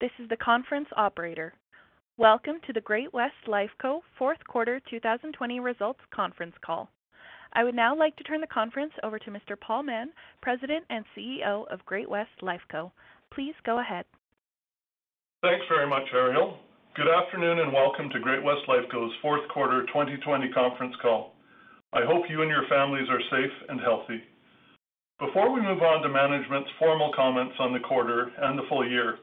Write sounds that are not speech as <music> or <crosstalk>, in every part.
This is the conference operator. Welcome to the Great-West Lifeco fourth quarter 2020 results conference call. I would now like to turn the conference over to Mr. Paul Mahon, President and CEO of Great-West Lifeco. Please go ahead. Thanks very much, Ariel. Good afternoon and welcome to Great-West Lifeco's fourth quarter 2020 conference call. I hope you and your families are safe and healthy. Before we move on to management's formal comments on the quarter and the full year,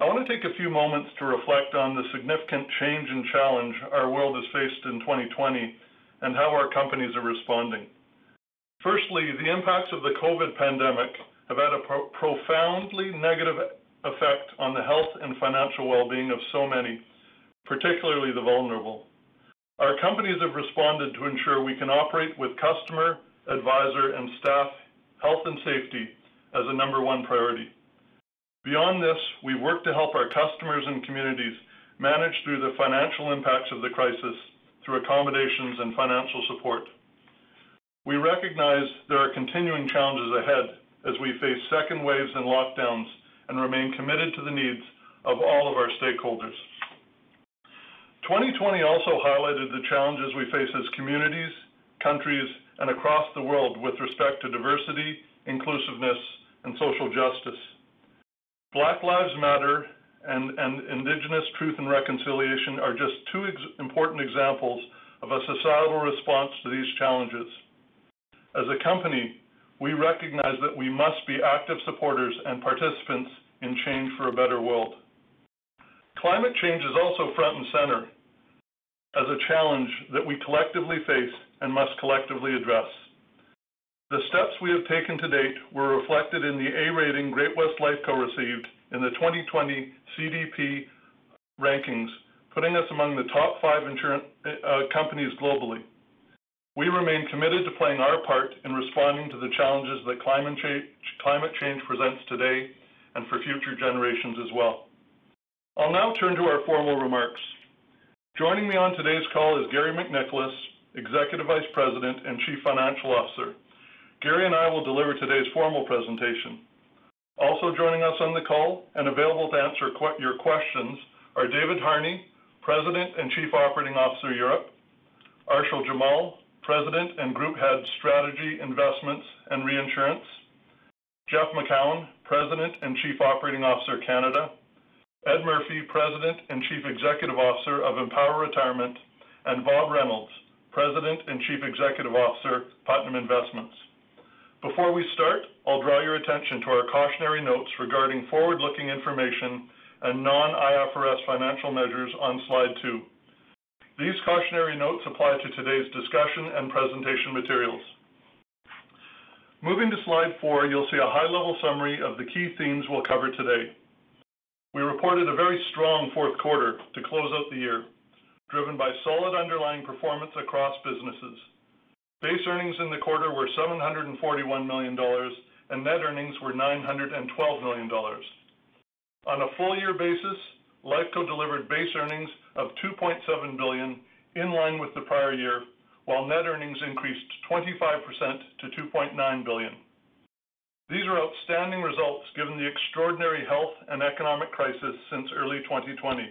I want to take a few moments to reflect on the significant change and challenge our world has faced in 2020 and how our companies are responding. Firstly, the impacts of the COVID pandemic have had a pro profoundly negative effect on the health and financial well-being of so many, particularly the vulnerable. Our companies have responded to ensure we can operate with customer, advisor, and staff health and safety as a number one priority. Beyond this, we work to help our customers and communities manage through the financial impacts of the crisis through accommodations and financial support. We recognize there are continuing challenges ahead as we face second waves and lockdowns and remain committed to the needs of all of our stakeholders. 2020 also highlighted the challenges we face as communities, countries, and across the world with respect to diversity, inclusiveness, and social justice. Black Lives Matter and, and Indigenous Truth and Reconciliation are just two ex important examples of a societal response to these challenges. As a company, we recognize that we must be active supporters and participants in change for a better world. Climate change is also front and center as a challenge that we collectively face and must collectively address. The steps we have taken to date were reflected in the A rating Great-West Lifeco received in the 2020 CDP rankings, putting us among the top five insurance uh, companies globally. We remain committed to playing our part in responding to the challenges that climate change, climate change presents today and for future generations as well. I'll now turn to our formal remarks. Joining me on today's call is Garry MacNicholas, Executive Vice President and Chief Financial Officer. Garry and I will deliver today's formal presentation. Also joining us on the call and available to answer your questions are David Harney, President and Chief Operating Officer, Europe, Arshil Jamal, President and Group Head, Strategy, Investments, and Reinsurance, Jeff Macoun, President and Chief Operating Officer, Canada, Ed Murphy, President and Chief Executive Officer of Empower Retirement, and Bob Reynolds, President and Chief Executive Officer, Putnam Investments. Before we start, I'll draw your attention to our cautionary notes regarding forward-looking information and non-IFRS financial measures on slide two. These cautionary notes apply to today's discussion and presentation materials. Moving to slide four, you'll see a high-level summary of the key themes we'll cover today. We reported a very strong fourth quarter to close out the year driven by solid underlying performance across businesses. Base earnings in the quarter were $741 million, and net earnings were $912 million. On a full-year basis, Lifeco delivered base earnings of 2.7 billion, in line with the prior year, while net earnings increased 25% to 2.9 billion. These are outstanding results given the extraordinary health and economic crisis since early 2020.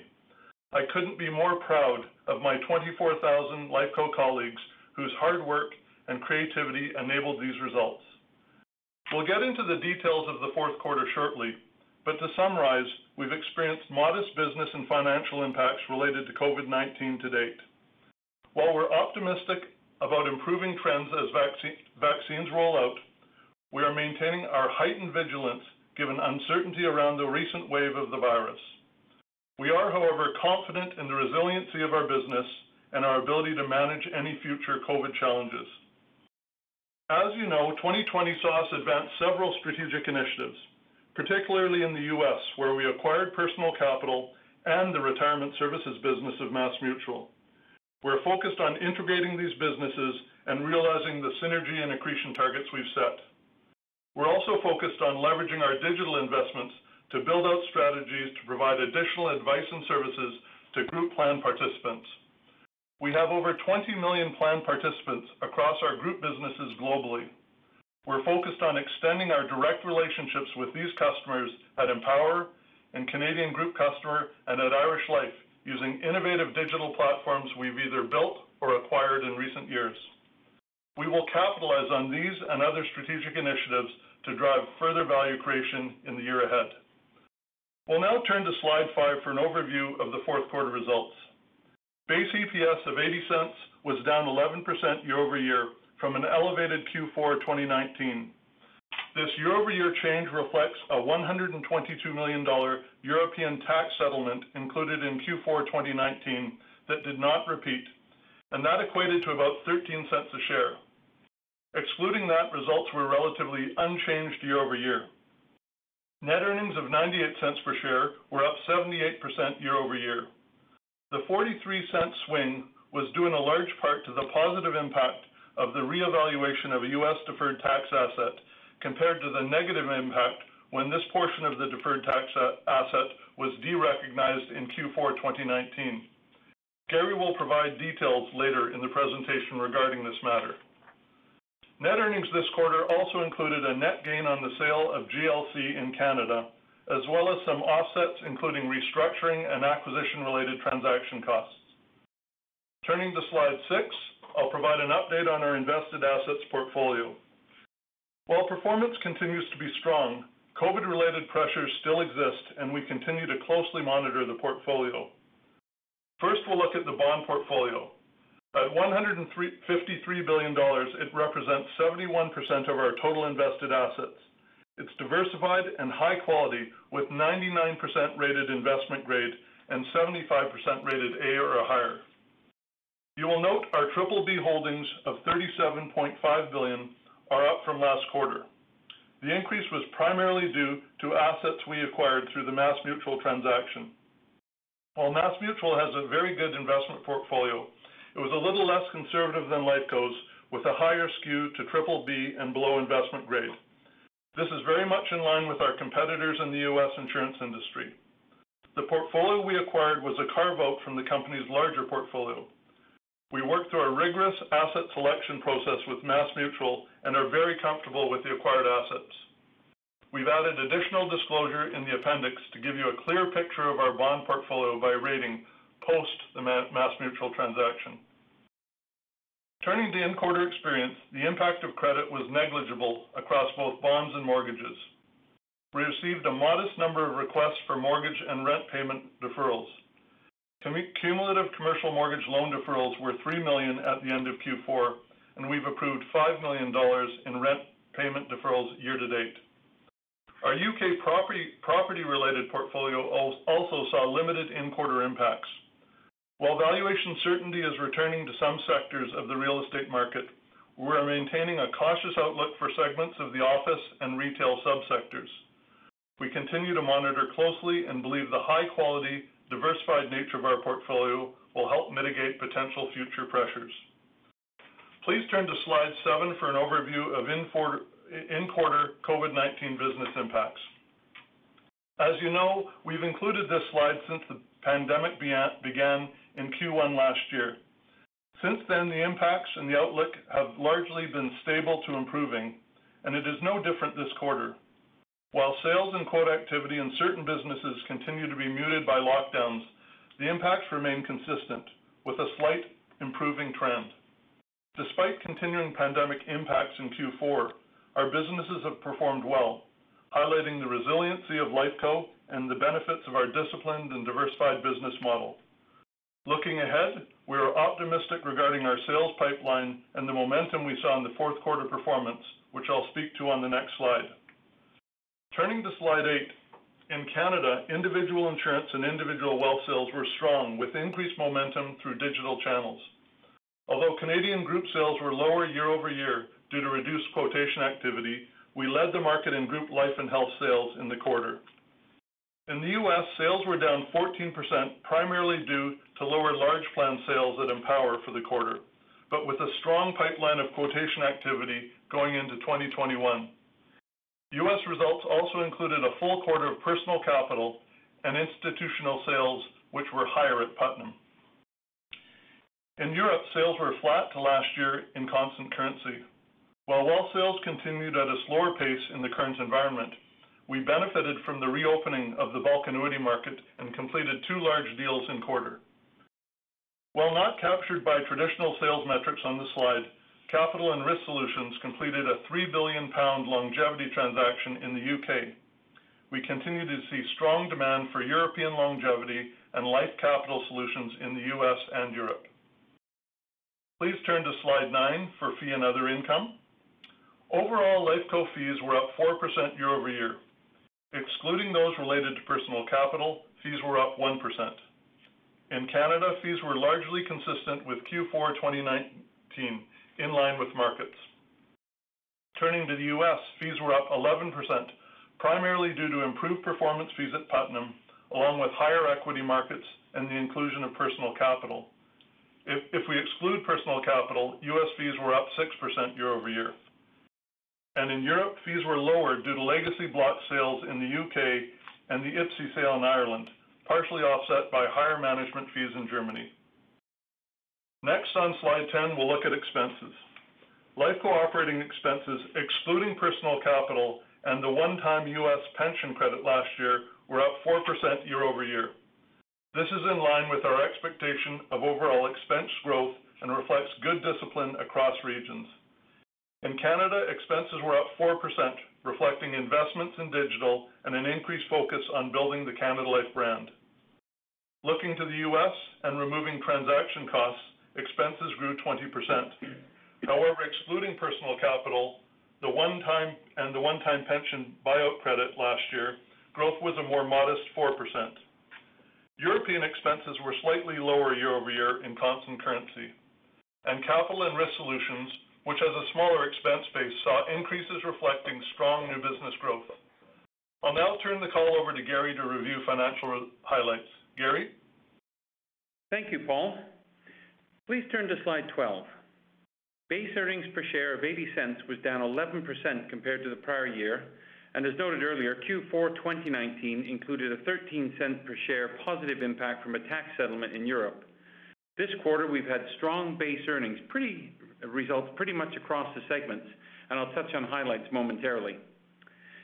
I couldn't be more proud of my 24,000 Lifeco colleagues whose hard work and creativity enabled these results. We'll get into the details of the fourth quarter shortly, but to summarize, we've experienced modest business and financial impacts related to COVID-19 to date. While we're optimistic about improving trends as vaccines roll out, we are maintaining our heightened vigilance given uncertainty around the recent wave of the virus. We are, however, confident in the resiliency of our business and our ability to manage any future COVID challenges. As you know, 2020 saw us advance several strategic initiatives, particularly in the U.S., where we acquired Personal Capital and the retirement services business of MassMutual. We're focused on integrating these businesses and realizing the synergy and accretion targets we've set. We're also focused on leveraging our digital investments to build out strategies to provide additional advice and services to group plan participants. We have over 20 million plan participants across our group businesses globally. We're focused on extending our direct relationships with these customers at Empower, and Canadian Group Customer, and at Irish Life using innovative digital platforms we've either built or acquired in recent years. We will capitalize on these and other strategic initiatives to drive further value creation in the year ahead. We'll now turn to slide five for an overview of the fourth quarter results. Base EPS of $0.80 was down 11% year-over-year from an elevated Q4 2019. This year-over-year change reflects a 122 million dollar European tax settlement included in Q4 2019 that did not repeat, and that equated to about $0.13 a share. Excluding that, results were relatively unchanged year-over-year. Net earnings of $0.98 per share were up 78% year-over-year. The $0.43 swing was due in a large part to the positive impact of the reevaluation of a U.S. deferred tax asset compared to the negative impact when this portion of the deferred tax asset was derecognized in Q4 2019. Gary will provide details later in the presentation regarding this matter. Net earnings this quarter also included a net gain on the sale of GLC in Canada, as well as some offsets, including restructuring and acquisition-related transaction costs. Turning to slide six, I'll provide an update on our invested assets portfolio. While performance continues to be strong, COVID-related pressures still exist, and we continue to closely monitor the portfolio. First, we'll look at the bond portfolio. At 153 billion dollars, it represents 71% of our total invested assets. It's diversified and high quality, with 99% rated investment grade and 75% rated A or higher. You will note our BBB holdings of 37.5 billion are up from last quarter. The increase was primarily due to assets we acquired through the MassMutual transaction. While MassMutual has a very good investment portfolio, it was a little less conservative than Lifeco's, with a higher skew to BBB and below investment grade. This is very much in line with our competitors in the U.S. insurance industry. The portfolio we acquired was a carve-out from the company's larger portfolio. We worked through a rigorous asset selection process with MassMutual and are very comfortable with the acquired assets. We've added additional disclosure in the appendix to give you a clear picture of our bond portfolio by rating post the MassMutual transaction. Turning to in-quarter experience, the impact of credit was negligible across both bonds and mortgages. We received a modest number of requests for mortgage and rent payment deferrals. Cumulative commercial mortgage loan deferrals were 3 million at the end of Q4, and we've approved 5 million dollars in rent payment deferrals year to date. Our U.K. property-related portfolio also saw limited in-quarter impacts. While valuation certainty is returning to some sectors of the real estate market, we're maintaining a cautious outlook for segments of the office and retail subsectors. We continue to monitor closely and believe the high-quality, diversified nature of our portfolio will help mitigate potential future pressures. Please turn to slide seven for an overview of in-quarter COVID-19 business impacts. As you know, we've included this slide since the pandemic began in Q1 last year. Since then, the impacts and the outlook have largely been stable to improving, and it is no different this quarter. While sales and quote activity in certain businesses continue to be muted by lockdowns, the impacts remain consistent, with a slight improving trend. Despite continuing pandemic impacts in Q4, our businesses have performed well, highlighting the resiliency of Lifeco and the benefits of our disciplined and diversified business model. Looking ahead, we are optimistic regarding our sales pipeline and the momentum we saw in the fourth quarter performance, which I'll speak to on the next slide. Turning to slide eight. In Canada, individual insurance and individual wealth sales were strong, with increased momentum through digital channels. Although Canadian group sales were lower year-over-year due to reduced quotation activity, we led the market in group life and health sales in the quarter. In the U.S., sales were down 14%, primarily due to lower large plan sales at Empower for the quarter, but with a strong pipeline of quotation activity going into 2021. U.S. results also included a full quarter of Personal Capital and institutional sales, which were higher at Putnam. In Europe, sales were flat to last year in constant currency. While wealth sales continued at a slower pace in the current environment, we benefited from the reopening of the bulk annuity market and completed two large deals in quarter. While not captured by traditional sales metrics on the slide, Capital and Risk Solutions completed a 3 billion pound longevity transaction in the U.K. We continue to see strong demand for European longevity and life capital solutions in the U.S. and Europe. Please turn to slide nine for fee and other income. Overall, Lifeco fees were up 4% year-over-year. Excluding those related to Personal Capital, fees were up 1%. In Canada, fees were largely consistent with Q4 2019, in line with markets. Turning to the U.S., fees were up 11%, primarily due to improved performance fees at Putnam, along with higher equity markets and the inclusion of Personal Capital. If we exclude Personal Capital, U.S. fees were up 6% year-over-year. And in Europe, fees were lower due to legacy block sales in the U.K. and the IPSI sale in Ireland, partially offset by higher management fees in Germany. Next, on slide 10, we'll look at expenses. Lifeco operating expenses, excluding Personal Capital and the one-time U.S. pension credit last year, were up 4% year-over-year. This is in line with our expectation of overall expense growth and reflects good discipline across regions. In Canada, expenses were up 4%, reflecting investments in digital and an increased focus on building the Canada Life brand. Looking to the U.S. and removing transaction costs, expenses grew 20%. However, excluding Personal Capital the one-time and the one-time pension buyout credit last year, growth was a more modest 4%. European expenses were slightly lower year-over-year in constant currency. And Capital and Risk Solutions, which has a smaller expense base, saw increases reflecting strong new business growth. I'll now turn the call over to Gary to review financial highlights. Gary? Thank you, Paul. Please turn to slide 12. Base earnings per share of $0.80 was down 11% compared to the prior year, and as noted earlier, Q4 2019 included a $0.13 per share positive impact from a tax settlement in Europe. This quarter, we've had strong base earnings results pretty much across the segments, and I'll touch on highlights momentarily.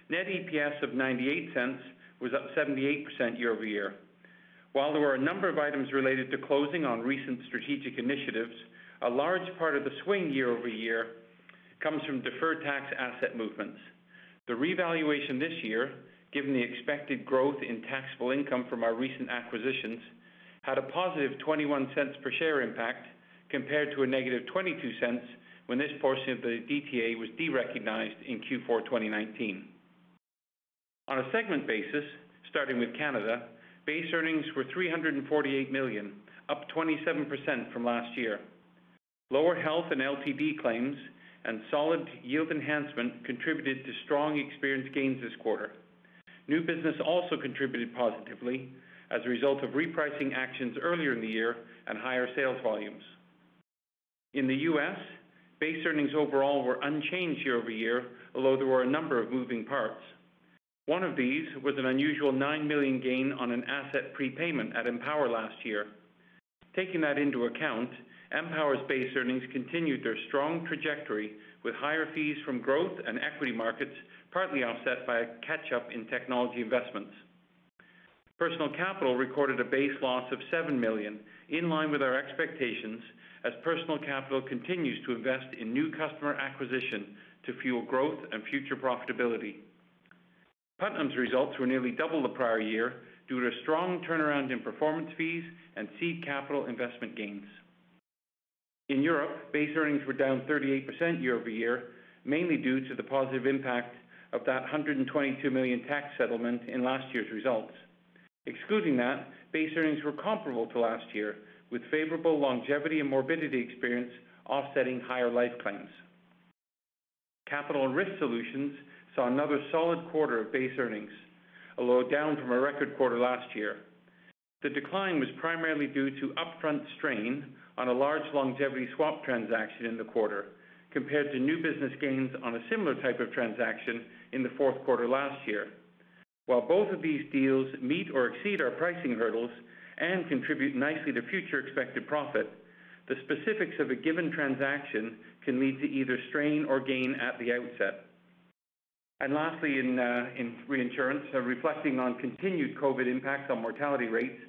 Net EPS of 0.98 was up 78% year-over-year. While there were a number of items related to closing on recent strategic initiatives, a large part of the swing year-over-year comes from deferred tax asset movements. The revaluation this year, given the expected growth in taxable income from our recent acquisitions, had a positive 0.21 per share impact compared to a negative 22 cents, when this portion of the DTA was derecognized in Q4 2019. On a segment basis, starting with Canada, base earnings were 348 million, up 27% from last year. Lower health and LTD claims and solid yield enhancement contributed to strong experience gains this quarter. New business also contributed positively as a result of repricing actions earlier in the year and higher sales volumes. In the U.S., base earnings overall were unchanged year-over-year, although there were a number of moving parts. One of these was an unusual 9 million gain on an asset prepayment at Empower last year. Taking that into account, Empower's base earnings continued their strong trajectory with higher fees from growth and equity markets, partly offset by a catch-up in technology investments. Personal Capital recorded a base loss of 7 million, in line with our expectations, as Personal Capital continues to invest in new customer acquisition to fuel growth and future profitability. Putnam's results were nearly double the prior year due to a strong turnaround in performance fees and seed capital investment gains. In Europe, base earnings were down 38% year-over-year, mainly due to the positive impact of that 122 million tax settlement in last year's results. Excluding that, base earnings were comparable to last year, with favorable longevity and morbidity experience offsetting higher life claims. Capital and Risk Solutions saw another solid quarter of base earnings, although down from a record quarter last year. The decline was primarily due to upfront strain on a large longevity swap transaction in the quarter, compared to new business gains on a similar type of transaction in the fourth quarter last year. While both of these deals meet or exceed our pricing hurdles and contribute nicely to future expected profit, the specifics of a given transaction can lead to either strain or gain at the outset. And Lastly, in uh, reinsurance, uh, reflecting on continued COVID impacts on mortality rates,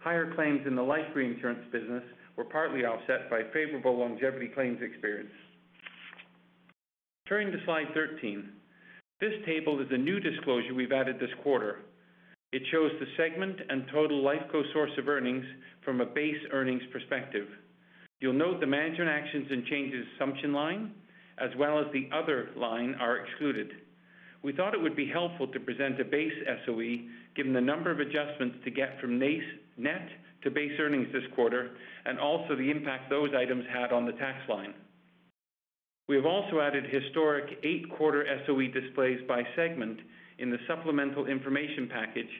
higher claims in the life reinsurance business were partly offset by favorable longevity claims experience. Turning to slide 13. This table is a new disclosure we've added this quarter. It shows the segment and total Lifeco source of earnings from a base earnings perspective. You'll note the management actions and changes assumption line, as well as the other line are excluded. We thought it would be helpful to present a base SOE, given the number of adjustments to get from net to base earnings this quarter, and also the impact those items had on the tax line. We have also added historic eight-quarter SOE displays by segment in the supplemental information package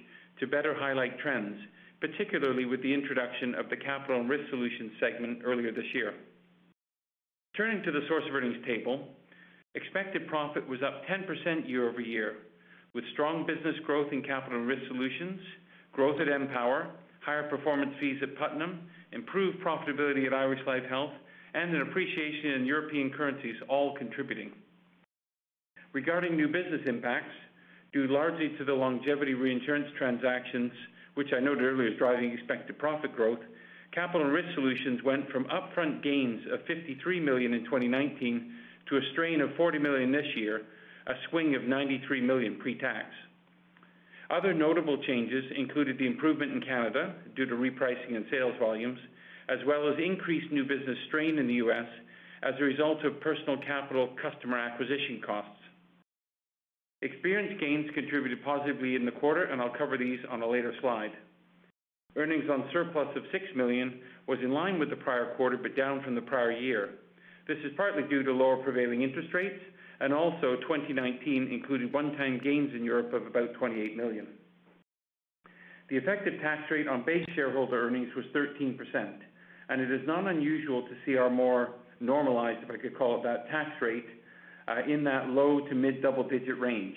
to better highlight trends, particularly with the introduction of the Capital and Risk Solutions segment earlier this year. Turning to the source of earnings table, expected profit was up 10% year-over-year, with strong business growth in Capital and Risk Solutions, growth at Empower, higher performance fees at Putnam, improved profitability at Irish Life Health, and an appreciation in European currencies all contributing. Regarding new business impacts, due largely to the longevity reinsurance transactions, which I noted earlier is driving expected profit growth, Capital and Risk Solutions went from upfront gains of 53 million in 2019 to a strain of 40 million this year, a swing of 93 million pre-tax. Other notable changes included the improvement in Canada due to repricing and sales volumes, as well as increased new business strain in the U.S. as a result of Personal Capital customer acquisition costs. Experience gains contributed positively in the quarter, and I'll cover these on a later slide. Earnings on surplus of 6 million was in line with the prior quarter, but down from the prior year. This is partly due to lower prevailing interest rates, and also 2019 included one-time gains in Europe of about 28 million. The effective tax rate on base shareholder earnings was 13%, and it is not unusual to see our more normalized, if I could call it that, tax rate Uh, in that low to mid double-digit range.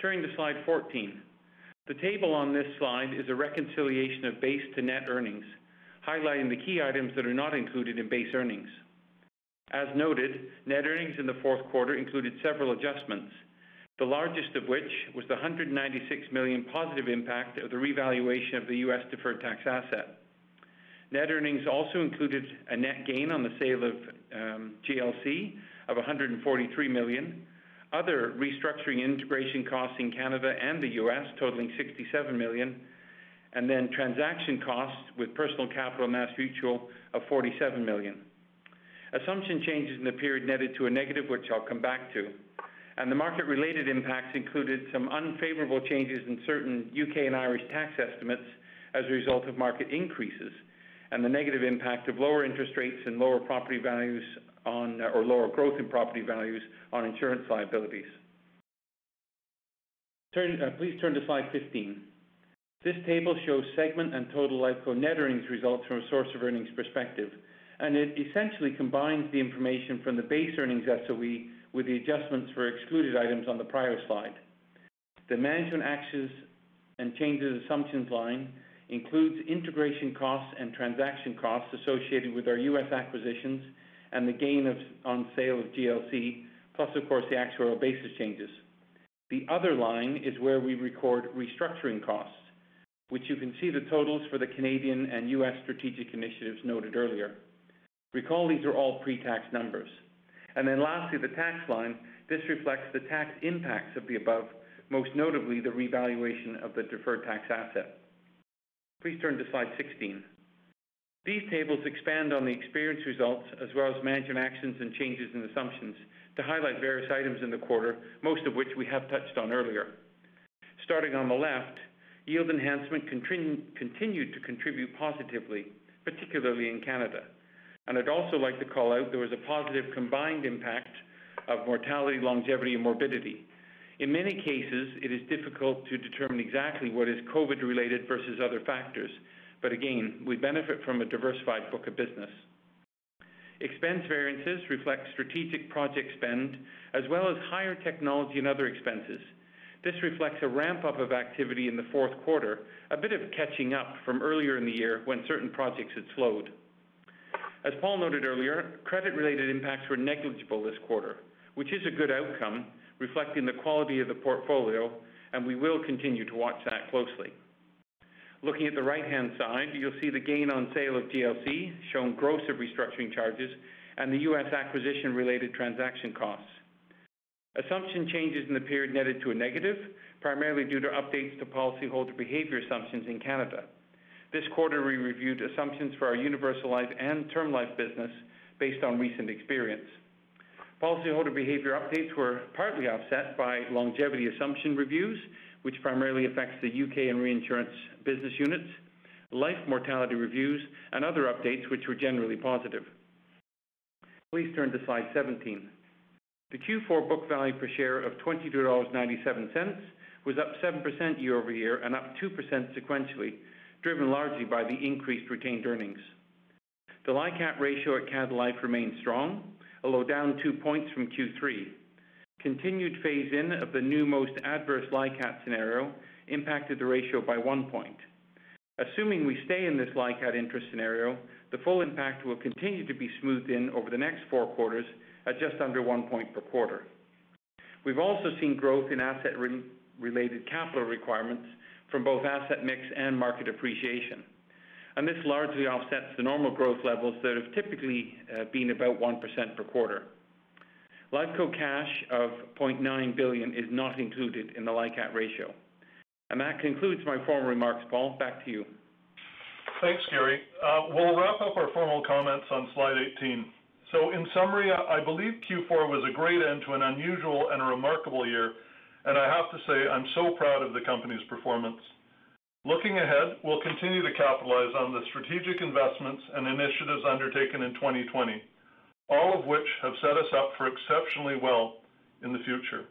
Turning to slide 14. The table on this slide is a reconciliation of base to net earnings, highlighting the key items that are not included in base earnings. As noted, net earnings in the fourth quarter included several adjustments, the largest of which was the 196 million positive impact of the revaluation of the U.S. deferred tax asset. Net earnings also included a net gain on the sale of um, GLC of 143 million, other restructuring integration costs in Canada and the U.S. totaling 67 million, and then transaction costs with Personal Capital and MassMutual of 47 million. Assumption changes in the period netted to a negative, which I'll come back to. And The market-related impacts included some unfavorable changes in certain U.K. and Irish tax estimates as a result of market increases, and the negative impact of lower interest rates and lower property values on, or lower growth in property values on insurance liabilities. Uh, please turn to slide 15. This table shows segment and total Lifeco net earnings results from a source of earnings perspective, and it essentially combines the information from the base earnings SOE with the adjustments for excluded items on the prior slide. The management actions and changes assumptions line includes integration costs and transaction costs associated with our U.S. acquisitions and the gain on sale of GLC, plus of course, the actuarial basis changes. The other line is where we record restructuring costs, which you can see the totals for the Canadian and U.S. strategic initiatives noted earlier. Recall these are all pre-tax numbers. And then Lastly, the tax line. This reflects the tax impacts of the above, most notably the revaluation of the deferred tax asset. Please turn to slide 16. These tables expand on the experience results as well as management actions and changes in assumptions to highlight various items in the quarter, most of which we have touched on earlier. Starting on the left, yield enhancement continued to contribute positively, particularly in Canada. And I'd also like to call out there was a positive combined impact of mortality, longevity, and morbidity. In many cases, it is difficult to determine exactly what is COVID-related versus other factors, but again, we benefit from a diversified book of business. Expense variances reflect strategic project spend, as well as higher technology and other expenses. This reflects a ramp-up of activity in the fourth quarter, a bit of catching up from earlier in the year when certain projects had slowed. As Paul noted earlier, credit-related impacts were negligible this quarter, which is a good outcome, reflecting the quality of the portfolio, and we will continue to watch that closely. Looking at the right-hand side, you'll see the gain on sale of GLC, shown gross of restructuring charges, and the U.S. acquisition-related transaction costs. Assumption changes in the period netted to a negative, primarily due to updates to policyholder behavior assumptions in Canada. This quarter, we reviewed assumptions for our universal life and term life business based on recent experience. Policyholder behavior updates were partly offset by longevity assumption reviews, which primarily affects the U.K. and reinsurance business units, life mortality reviews, and other updates which were generally positive. Please turn to slide 17. The Q4 book value per share of 22.97 dollars was up 7% year-over-year and up 2% sequentially, driven largely by the increased retained earnings. The LICAT ratio at Canada Life remains strong, although down two points from Q3. Continued phase-in of the new most adverse LICAT scenario impacted the ratio by one point. Assuming we stay in this LICAT interest scenario, the full impact will continue to be smoothed in over the next four quarters at just under one point per quarter. We've also seen growth in asset-related capital requirements from both asset mix and market appreciation, and this largely offsets the normal growth levels that have typically uh, been about 1% per quarter. Lifeco cash of 0.9 billion is not included in the LICAT ratio. And That concludes my formal remarks. Paul, back to you. Thanks, Garry. Uh, we'll wrap up our formal comments on slide 18. So, In summary, I believe Q4 was a great end to an unusual and a remarkable year, and I have to say, I'm so proud of the company's performance. Looking ahead, we'll continue to capitalize on the strategic investments and initiatives undertaken in 2020, all of which have set us up for exceptionally well in the future.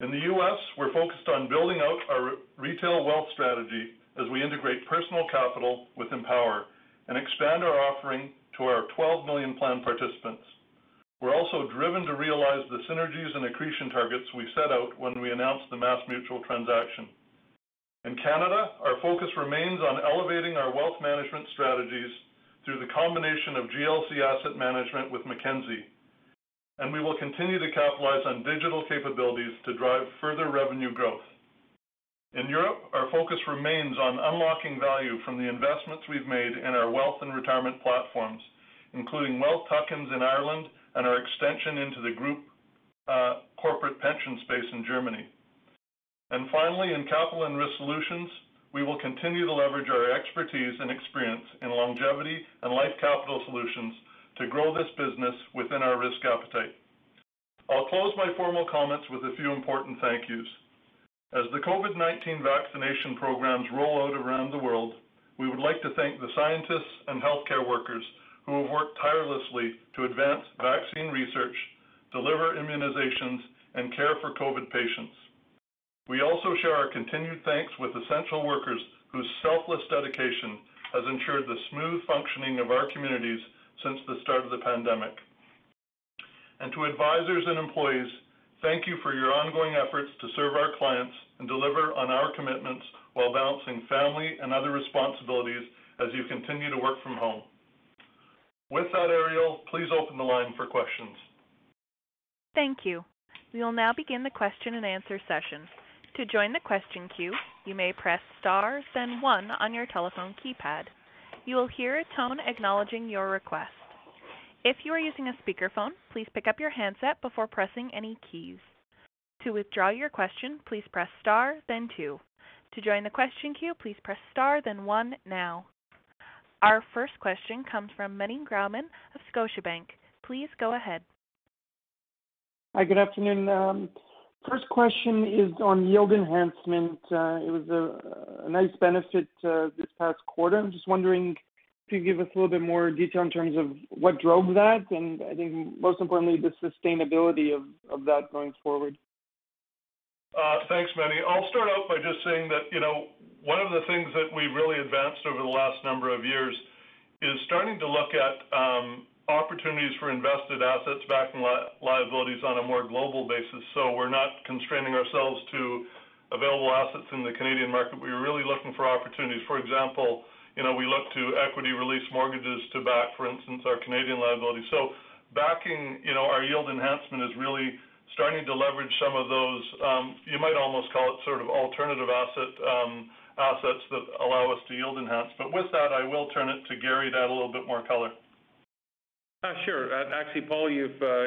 In the U.S., we're focused on building out our retail wealth strategy as we integrate Personal Capital with Empower and expand our offering to our 12 million plan participants. We're also driven to realize the synergies and accretion targets we set out when we announced the MassMutual transaction. In Canada, our focus remains on elevating our wealth management strategies through the combination of GLC Asset Management with Mackenzie, and we will continue to capitalize on digital capabilities to drive further revenue growth. In Europe, our focus remains on unlocking value from the investments we've made in our wealth and retirement platforms, including wealth tuck-ins in Ireland and our extension into the group uh, corporate pension space in Germany. And finally, in Capital and Risk Solutions, we will continue to leverage our expertise and experience in longevity and life capital solutions to grow this business within our risk appetite. I'll close my formal comments with a few important thank yous. As the COVID-19 vaccination programs roll out around the world, we would like to thank the scientists and healthcare workers who have worked tirelessly to advance vaccine research, deliver immunizations, and care for COVID patients. We also share our continued thanks with essential workers whose selfless dedication has ensured the smooth functioning of our communities since the start of the pandemic. And To advisors and employees, thank you for your ongoing efforts to serve our clients and deliver on our commitments while balancing family and other responsibilities as you continue to work from home. With that, Ariel, please open the line for questions. Thank you. We will now begin the question and answer session. To join the question queue, you may press star then one on your telephone keypad. You will hear a tone acknowledging your request. If you are using a speakerphone, please pick up your handset before pressing any keys. To withdraw your question, please press star then two. To join the question queue, please press star then one now. Our first question comes from Meny Grauman of Scotiabank. Please go ahead. Hi, good afternoon. Um, First question is on yield enhancement. Uh, it was a nice benefit uh, this past quarter. I'm just wondering if you could give us a little bit more detail in terms of what drove that, and I think most importantly, the sustainability of that going forward? Uh, thanks, Meny. I'll start out by just saying that, you know, one of the things that we've really advanced over the last number of years is starting to look at um, opportunities for invested assets backing liabilities on a more global basis. So we're not constraining ourselves to available assets in the Canadian market. We're really looking for opportunities. For example, you know, we look to equity release mortgages to back, for instance, our Canadian liability. So backing, you know, our yield enhancement is really starting to leverage some of those, um, you might almost call it sort of alternative asset um, assets that allow us to yield enhance. But with that, I will turn it to Gary to add a little bit more color. Uh, sure. Uh, actually, Paul, uh,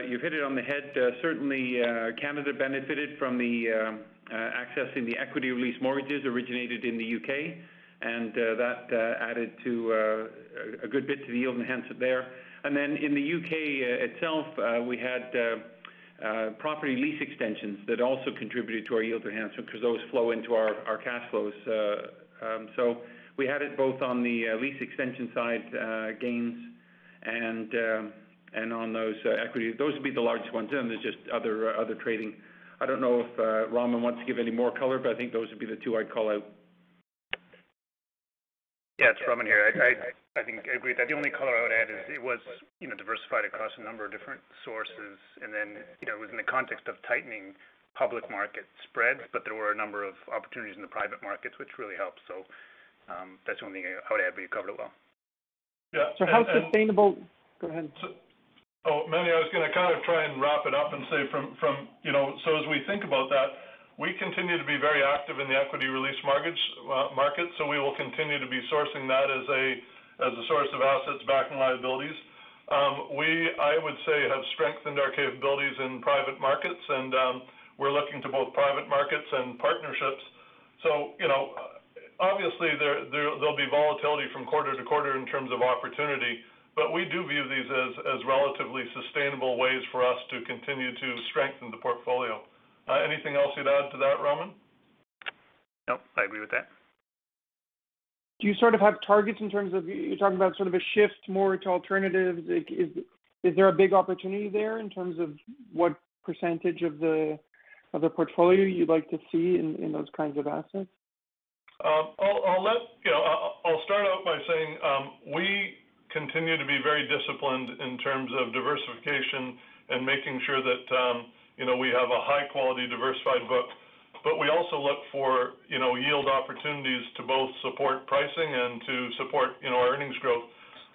you've hit it on the head. Certainly, Canada benefited from um, accessing the equity release mortgages originated in the U.K., and that added a good bit to the yield enhancement there. And then in the U.K. itself, we had property lease extensions that also contributed to our yield enhancement because those flow into our cash flows. Um, so we had it both on the lease extension side, gains and um and on those uh, equity. Those would be the largest ones. There's just other uh, other trading. I don't know if Raman wants to give any more color, but I think those would be the two I'd call out. Yeah, it's Raman here. I I think I agree that. The only color I would add is it was, you know, diversified across a number of different sources. And then, you know, it was in the context of tightening public market spreads, but there were a number of opportunities in the private markets, which really helped. So um, that's the only thing I would add, but you covered it well. Yeah. So how sustainable? Go ahead. Oh, Meny, I was gonna kind of try and wrap it up and say from, from you know, so as we think about that, we continue to be very active in the equity release mortgage uh, market, so we will continue to be sourcing that as a source of assets backing liabilities. Um, we, I would say, have strengthened our capabilities in private markets, and um, we're looking to both private markets and partnerships. So, you know, obviously there'll be volatility from quarter to quarter in terms of opportunity, but we do view these as relatively sustainable ways for us to continue to strengthen the portfolio. Uh, anything else you'd add to that, Raman? No, I agree with that. Do you sort of have targets in terms of you're talking about sort of a shift more to alternatives? Is there a big opportunity there in terms of what percentage of the of the portfolio you'd like to see in, in those kinds of assets? Um, you know, I'll start out by saying um, we continue to be very disciplined in terms of diversification and making sure that um, you know, we have a high quality diversified book. But we also look for you know, yield opportunities to both support pricing and to support you know, our earnings growth.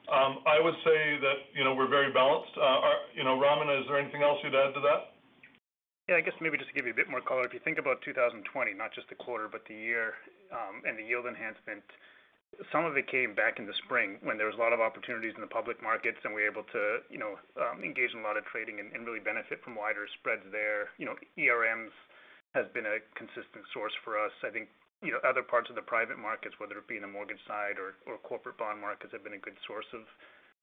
I would say that you know, we're very balanced. Uh, you know, Raman, is there anything else you'd add to that? Yeah, I guess maybe just to give you a bit more color. If you think about 2020, not just the quarter, but the year, um, and the yield enhancement, some of it came back in the spring when there was a lot of opportunities in the public markets, and we were able to, you know, um, engage in a lot of trading and really benefit from wider spreads there. You know, ERMs has been a consistent source for us. I think, you know, other parts of the private markets, whether it be in the mortgage side or corporate bond markets, have been a good source of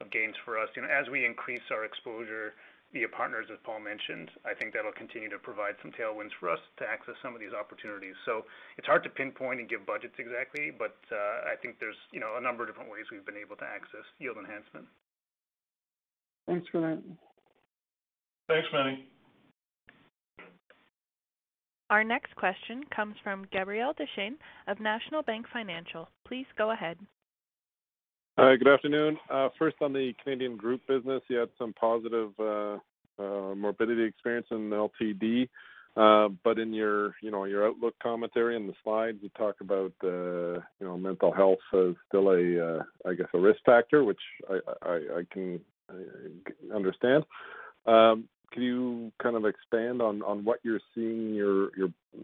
gains for us. You know, as we increase our exposure via partners, as Paul mentioned, I think that'll continue to provide some tailwinds for us to access some of these opportunities. So it's hard to pinpoint and give budgets exactly, but uh, I think there's, you know, a number of different ways we've been able to access yield enhancement. Thanks for that. Thanks, Meny. Our next question comes from Gabriel Dechaine of National Bank Financial. Please go ahead. Hi, good afternoon. Uh, first on the Canadian group business, you had some positive uh, uh, morbidity experience in LTD. Uh but in your, you know, your outlook commentary in the slides, you talk about, you know, mental health as still a, I guess, a risk factor, which I I can understand. Um, can you kind of expand on what you're seeing in your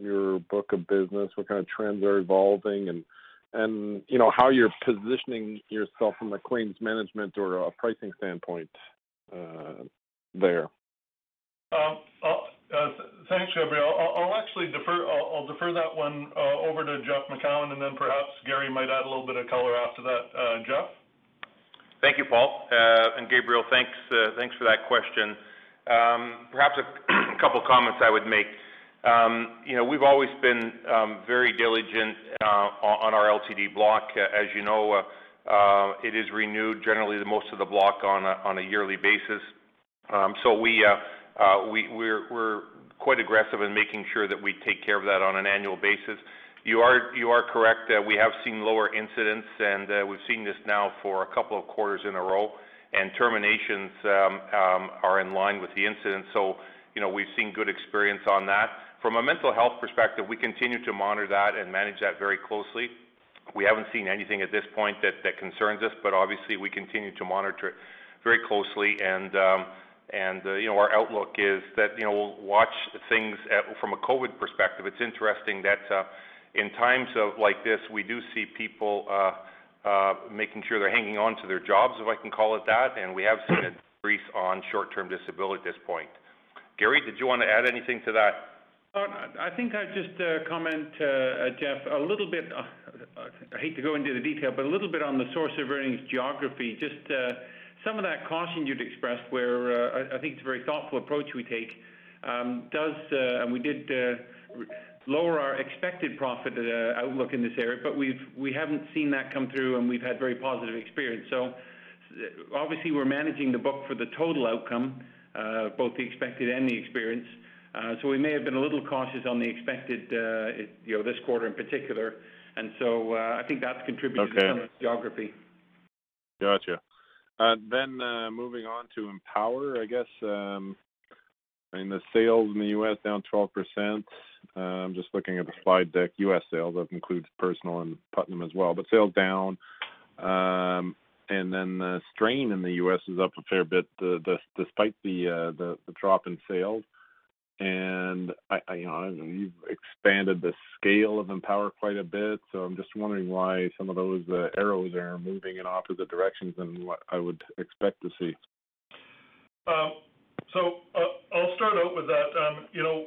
your book of business, what kind of trends are evolving and, you know, how you're positioning yourself from a claims management or a pricing standpoint, uh, there? Um, uh, uh, thanks, Gabriel. I'll actually defer that one over to Jeff Macoun, and then perhaps Garry might add a little bit of color after that. Jeff? Thank you, Paul. And Gabriel, Thanks. thanks for that question. Um, perhaps a <clears throat> couple comments I would make. Um, you know, we've always been um, very diligent uh, on our LTD block. As you know, uh, uh, it is renewed generally the most of the block on a yearly basis. Um, so we're quite aggressive in making sure that we take care of that on an annual basis. You are correct we have seen lower incidence, and we've seen this now for a couple of quarters in a row, and terminations are in line with the incidence. So you know, we've seen good experience on that. From a mental health perspective, we continue to monitor that and manage that very closely. We haven't seen anything at this point that concerns us, but obviously we continue to monitor it very closely. and, um, uh, You know, our outlook is that, you know, we'll watch things from a COVID perspective. It's interesting that uh, in times like this, we do see people uh, making sure they're hanging on to their jobs, if I can call it that, and we have seen a decrease on short-term disability at this point. Garry, did you want to add anything to that? I think I'd just uh, comment, uh, uh, Jeff, a little bit. I hate to go into the detail, but a little bit on the source of earnings geography. Just some of that caution you'd expressed where I think it's a very thoughtful approach we take um, does, and we did lower our expected profit outlook in this area, but we haven't seen that come through, and we've had very positive experience. So obviously we're managing the book for the total outcome, both the expected and the experience. Uh, we may have been a little cautious on the expected, uh, you know, this quarter in particular. And so uh I think that's contributed to some of the geography. Gotcha. Uh, then, moving on to Empower, I guess, um, I mean, the sales in the U.S. down 12%. I'm just looking at the slide deck, U.S. sales, that includes personal and Putnam as well, but sales down. Um and then the strain in the U.S. is up a fair bit, despite the uh the drop in sales. I, you know, you've expanded the scale of Empower quite a bit, so I'm just wondering why some of those uh, arrows are moving in opposite directions than what I would expect to see. Um, so uh, I'll start out with that. Um, you know,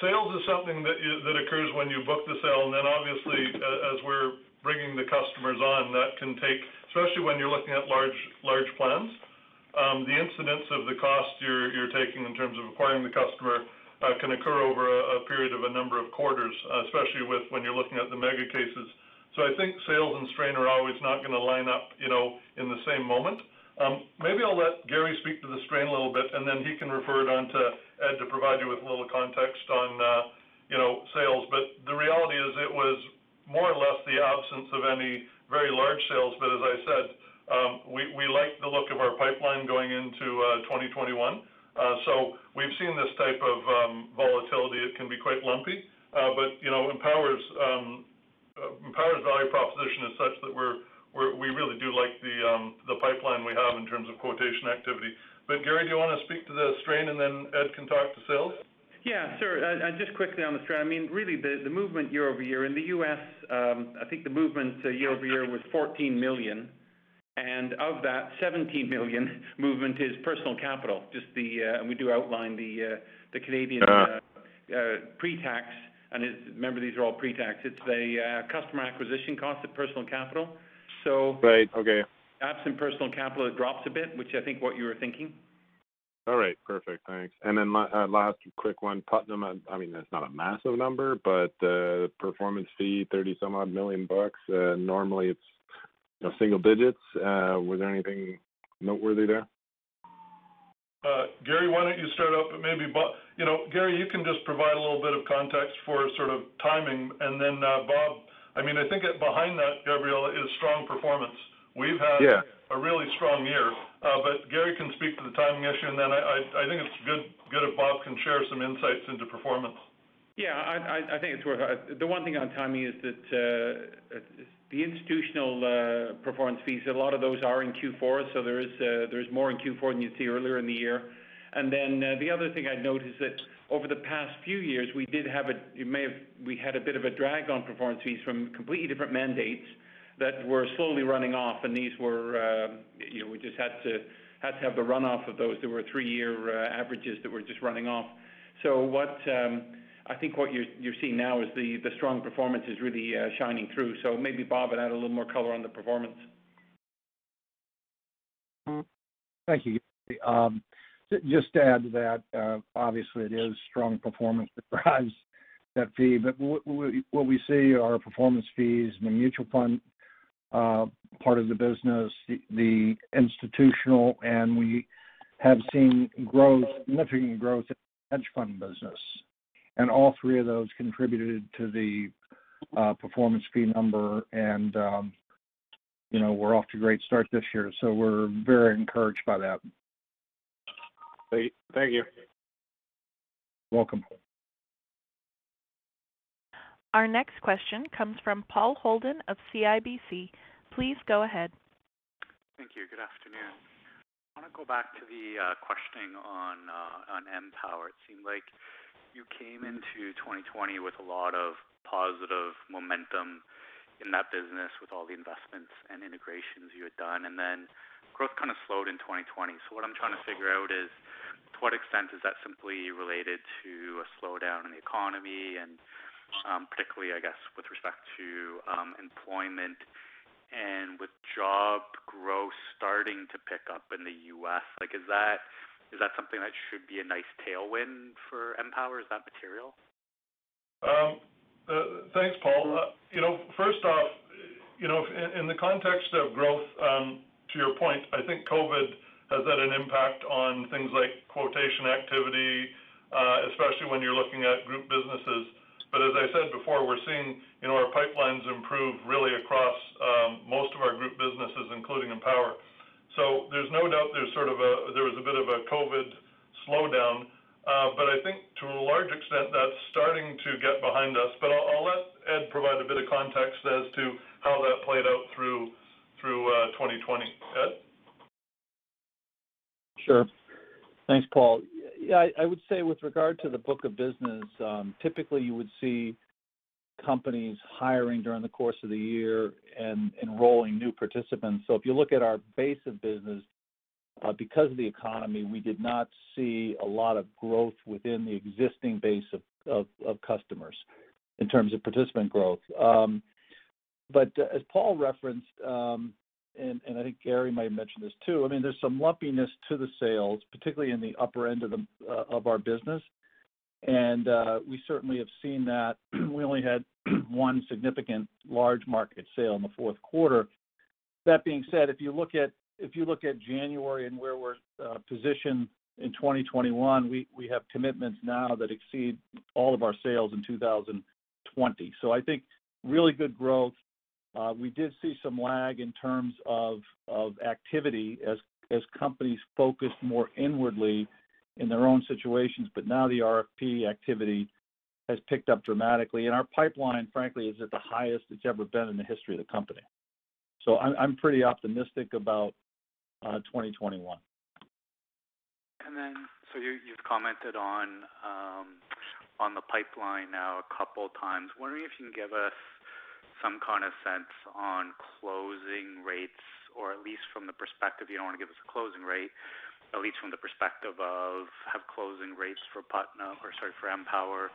sales is something that that occurs when you book the sale, and then obviously as we're bringing the customers on, that can take, especially when you're looking at large large plans, the incidence of the cost you're you're taking in terms of acquiring the customer uh, can occur over a a period of a number of quarters, especially with when you're looking at the mega cases. So I think sales and strain are always not gonna line up, you know, in the same moment. Maybe I'll let Garry speak to the strain a little bit, and then he can refer it on to Ed to provide you with a little context on, uh, you know, sales. But the reality is it was more or less the absence of any very large sales. But as I said, Um, we like the look of our pipeline going into uh, 2021. Uh, so We've seen this type of um, volatility. It can be quite lumpy. Uh but you know, Empower's um, uh, value proposition is such that we really do like the pipeline we have in terms of quotation activity. But Garry, do you wanna speak to the strain, and then Ed can talk to sales? Yeah, sure. Just quickly on the strain, I mean, really the movement year-over-year in the U.S., I think the movement year-over-year was $14 million. And of that, 17 million <laughs> movement is Personal Capital. Just the uh, and we do outline the uh, the Canadian uh. Uh, pre-tax. And remember, these are all pre-tax. It's the customer acquisition cost of Personal Capital. So right. Okay. Absent Personal Capital, it drops a bit, which I think what you were thinking. All right. Perfect. Thanks. And then last quick one. Putnam, I mean, that's not a massive number, but the performance fee, 30-some-odd million bucks. Normally it's, you know, single digits. Uh, Was there anything noteworthy there? Uh, Garry, why don't you start out, but maybe Bob. You know, Garry, you can just provide a little bit of context for sort of timing. And then, uh, Bob, I mean, I think behind that, Gabriel, is strong performance. We've had- Yeah a really strong year. But Garry can speak to the timing issue, and then I think it's good if Bob can share some insights into performance. Yeah. I think it's worth it. The one thing on timing is that the institutional uh, performance fees, a lot of those are in Q4, so there's uh, more in Q4 than you'd see earlier in the year. And then uh the other thing I'd note is that over the past few years, we did had a bit of a drag on performance fees from completely different mandates that were slowly running off, and these were, uh, you know, we just had to have the runoff of those. There were three-year averages that were just running off. Um, I think what you're seeing now is the strong performance is really uh, shining through. So maybe Bob would add a little more color on the performance. Thank you. Um, just to add to that, uh, obviously it is strong performance that drives that fee. But what we see are performance fees in the mutual fund uh, part of the business, the institutional, and we have seen growth, significant growth in the hedge fund business. And all three of those contributed to the uh, performance fee number. And um, you know, we're off to a great start this year, so we're very encouraged by that. Great. Thank you. Welcome. Our next question comes from Paul Holden of CIBC. Please go ahead. Thank you. Good afternoon. I wanna go back to the uh, questioning on uh, Empower. It seemed like you came into 2020 with a lot of positive momentum in that business with all the investments and integrations you had done, and then growth kind of slowed in 2020. So What I'm trying to figure out is, to what extent is that simply related to a slowdown in the economy and, um, particularly, I guess, with respect to um, employment and with job growth starting to pick up in the U.S.? Like, is that something that should be a nice tailwind for Empower? Is that material? Um, uh, thanks, Paul. Uh, you know, first off, you know, in the context of growth, um, to your point, I think COVID has had an impact on things like quotation activity, uh, especially when you're looking at group businesses. But as I said before, we're seeing, you know, our pipelines improve really across um, most of our group businesses, including Empower. So there's no doubt there's sort of a there was a bit of a COVID slowdown. Uh, but I think to a large extent, that's starting to get behind us. But I'll let Ed provide a bit of context as to how that played out through 2020. Ed? Sure. Thanks, Paul. Yeah, I would say with regard to the book of business, typically you would see companies hiring during the course of the year and enrolling new participants. So if you look at our base of business, uh, because of the economy, we did not see a lot of growth within the existing base of customers in terms of participant growth. Um, but uh, as Paul referenced, um, and I think Gary might have mentioned this too, I mean, there's some lumpiness to the sales, particularly in the upper end of the uh, of our business. And uh, we certainly have seen that. <clears throat> We only had <clears throat> one significant large market sale in the fourth quarter. That being said, if you look at if you look at January and where we're uh, positioned in 2021, we have commitments now that exceed all of our sales in 2020. I think really good growth. Uh, we did see some lag in terms of of activity as as companies focused more inwardly in their own situations, but now the RFP activity has picked up dramatically. And our pipeline, frankly, is at the highest it's ever been in the history of the company. So I'm pretty optimistic about uh, 2021. And then, so You've commented on um, on the pipeline now a couple times. Wondering if you can give us some kind of sense on closing rates, or at least from the perspective, you don't wanna give us a closing rate, at least from the perspective of have closing rates for Putnam or sorry, for Empower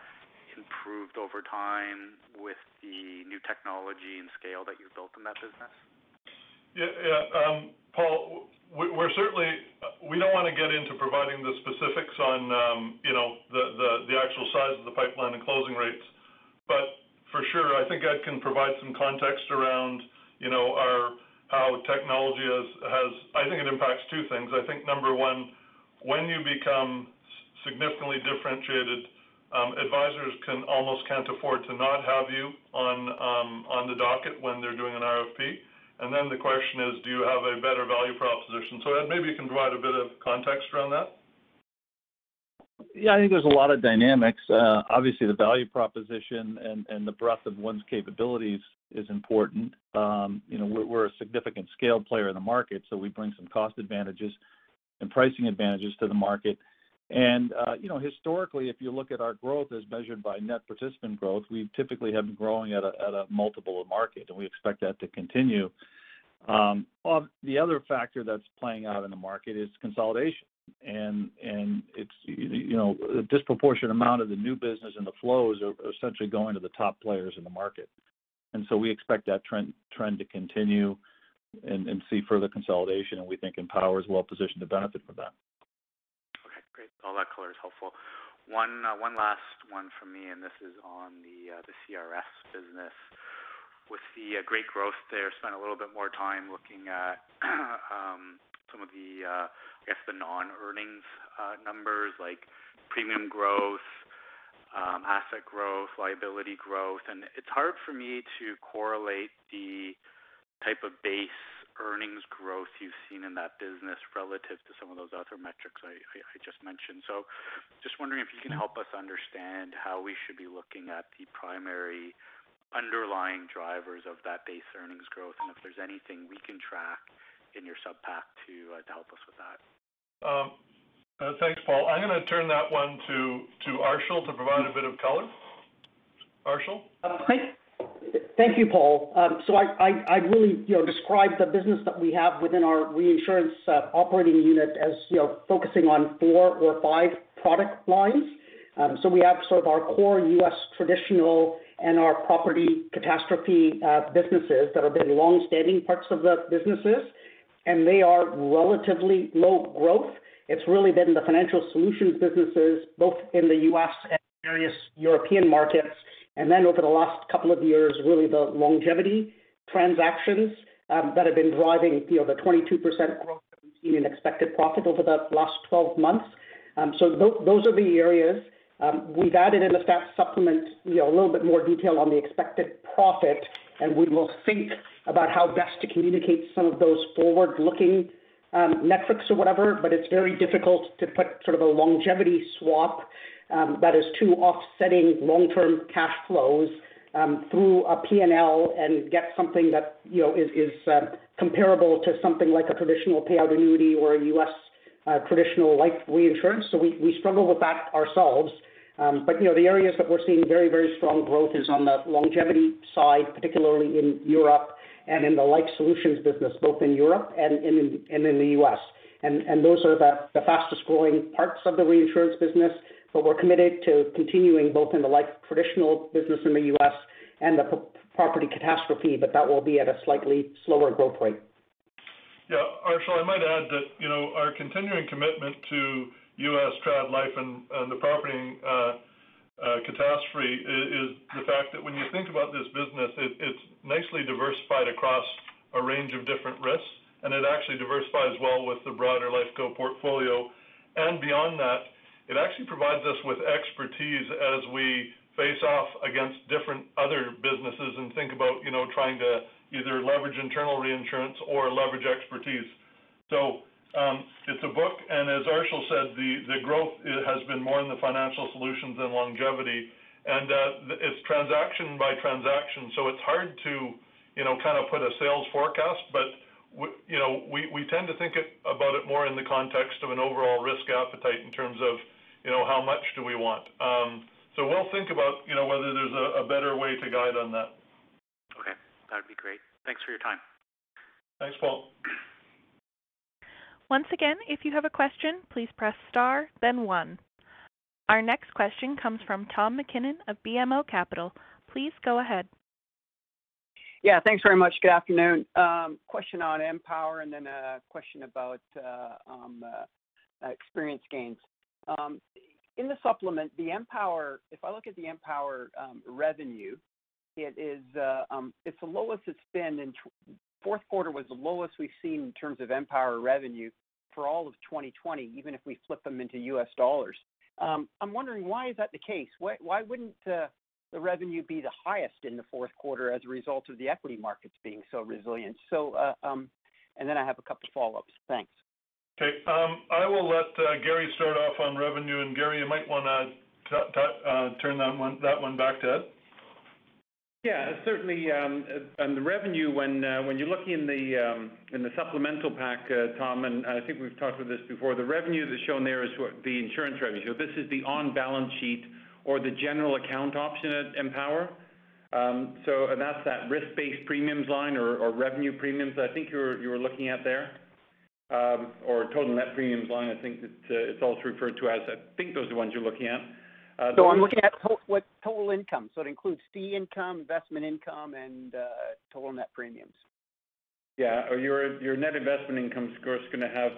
improved over time with the new technology and scale that you've built in that business? Yeah. Um, Paul, we're certainly we don't wanna get into providing the specifics on, um, you know, the actual size of the pipeline and closing rates. But for sure, I think Ed can provide some context around, you know, how technology has. I think it impacts two things. I think number one, when you become significantly differentiated, um, advisors can almost can't afford to not have you on um, on the docket when they're doing an RFP. And then the question is, do you have a better value proposition? So Ed, maybe you can provide a bit of context around that. Yeah. I think there's a lot of dynamics. Uh, obviously, the value proposition and, and the breadth of one's capabilities is important. You know, we're a significant scale player in the market, so we bring some cost advantages and pricing advantages to the market. And uh, you know, historically, if you look at our growth as measured by net participant growth, we typically have been growing at a multiple of market, and we expect that to continue. The other factor that's playing out in the market is consolidation. And and it's, you know, a disproportionate amount of the new business and the flows are essentially going to the top players in the market. And so we expect that trend to continue and see further consolidation, and we think Empower is well positioned to benefit from that. Okay, great. All that color is helpful. One uh, last one from me, and this is on the uh, CRS business. with the uh, great growth there, spent a little bit more time looking at <clears throat> um, some of the, I guess, the non-earnings numbers like premium growth, Um, asset growth, liability growth. And it's hard for me to correlate the type of base earnings growth you've seen in that business relative to some of those other metrics I just mentioned. So, just wondering if you can help us understand how we should be looking at the primary underlying drivers of that base earnings growth, and if there's anything we can track in your supp pack uh, to help us with that. Um, Thanks, Paul. I'm going to turn that one to to Arshil to provide a bit of color. Arshil? Thank you, Paul. Um, so I, I, I, really you know describe the business that we have within our reinsurance uh, operating unit as you know, focusing on four or five product lines. Um, so we have sort of our core U.S. traditional and our property catastrophe uh, businesses that have been long-standing parts of the businesses, and they are relatively low growth. It's really been the financial solutions businesses, both in the U.S. and various European markets. And then over the last couple of years, really the longevity transactions um, that have been driving you know, the 22% growth that we've seen in expected profit over the last 12 months. Um, so those are the areas. Um, we've added in the stats supplement you know, a little bit more detail on the expected profit, and we will think about how best to communicate some of those forward-looking Um, metrics or whatever. But it's very difficult to put sort of a longevity swap um, that is two offsetting long-term cash flows um, through a P&L and get something that is uh, comparable to something like a traditional payout annuity or a U.S. Uh, traditional life reinsurance. So we we struggle with that ourselves. Um, but you know the areas that we're seeing very very strong growth is on the longevity side, particularly in Europe and in the life solutions business, both in Europe and in the U.S. And those are the fastest-growing parts of the reinsurance business. But we're committed to continuing both in the life traditional business in the U.S. and the property catastrophe, but that will be at a slightly slower growth rate. Yeah. Arshil, I might add that you know, our continuing commitment to U.S. trad life and the property uh, Uh, catastrophe is the fact that when you think about this business, it's nicely diversified across a range of different risks, and it actually diversifies well with the broader Lifeco portfolio. And beyond that, it actually provides us with expertise as we face off against different other businesses and think about you know, trying to either leverage internal reinsurance or leverage expertise. It's a book, and as Arshil said, the growth has been more in the financial solutions than longevity. And uh, it's transaction by transaction, so it's hard to you know, kind of put a sales forecast. But we we tend to think about it more in the context of an overall risk appetite in terms of you know, how much do we want. Um, so we'll think about you know, whether there's a better way to guide on that. Okay. That'd be great. Thanks for your time. Thanks, Paul. Once again, if you have a question, please press star then one. Our next question comes from Tom MacKinnon of BMO Capital. Please go ahead. Yeah, thanks very much. Good afternoon. Um, question on Empower and then a question about uh, um, uh, experience gains. Um, in the supplement, the Empower, if I look at the Empower revenue, uh, it's the lowest it's been in fourth quarter was the lowest we've seen in terms of Empower revenue for all of 2020, even if we flip them into US dollars. Um, I'm wondering why is that the case? Why wouldn't uh, the revenue be the highest in the fourth quarter as a result of the equity markets being so resilient? So, uh, um, And then I have a couple follow-ups. Thanks. Okay. Um, I will let uh, Garry start off on revenue. and Garry, you might want to turn that one, that one back to Ed. Yeah, certainly. Um, uh, On the revenue, when uh, when you're looking in the um in the supplemental pack, uh, Tom, and I think we've talked about this before, the revenue that's shown there is the insurance revenue. So this is the on-balance sheet or the general account option at Empower. Um, so that's that risk-based premiums line or revenue premiums I think you were looking at there. Um, or total net premiums line, I think it's also referred to as. I think those are the ones you're looking at. Uh, I'm looking at what total income. So it includes fee income, investment income, and uh, total net premiums. Yeah. Uh, your your net investment income, of course, is going to have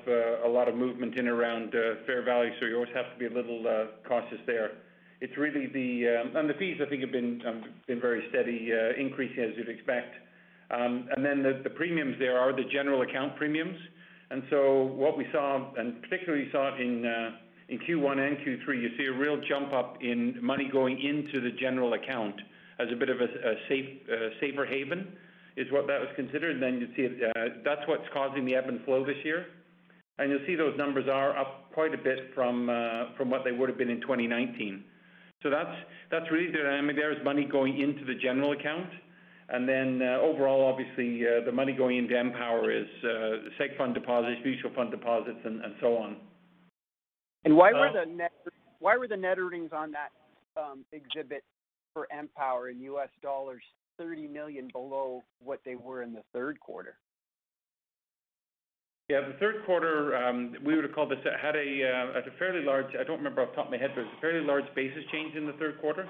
a lot of movement in around fair value, so you always have to be a little cautious there. It's really the um, and the fees I think have been um, been very steady, increasing as you'd expect. Um, and then the premiums there are the general account premiums. And so what we saw, and particularly saw it in Q1 and Q3, you see a real jump up in money going into the general account as a bit of a safer haven, is what that was considered. And then You see uh, that's what's causing the ebb and flow this year. And you'll see those numbers are up quite a bit from uh, from what they would have been in 2019. So That's that's really the dynamic there, is money going into the general account. And then uh overall, obviously, uh, the money going into Empower is seg fund deposits, mutual fund deposits, and so on. And why were oh. the net why were the net earnings on that um, exhibit for Empower in US dollars 30 million below what they were in the third quarter? Yeah, the third quarter, um, we would have called this, had a uh, a fairly large, I don't remember off the top of my head, but it was a fairly large basis change in the third quarter.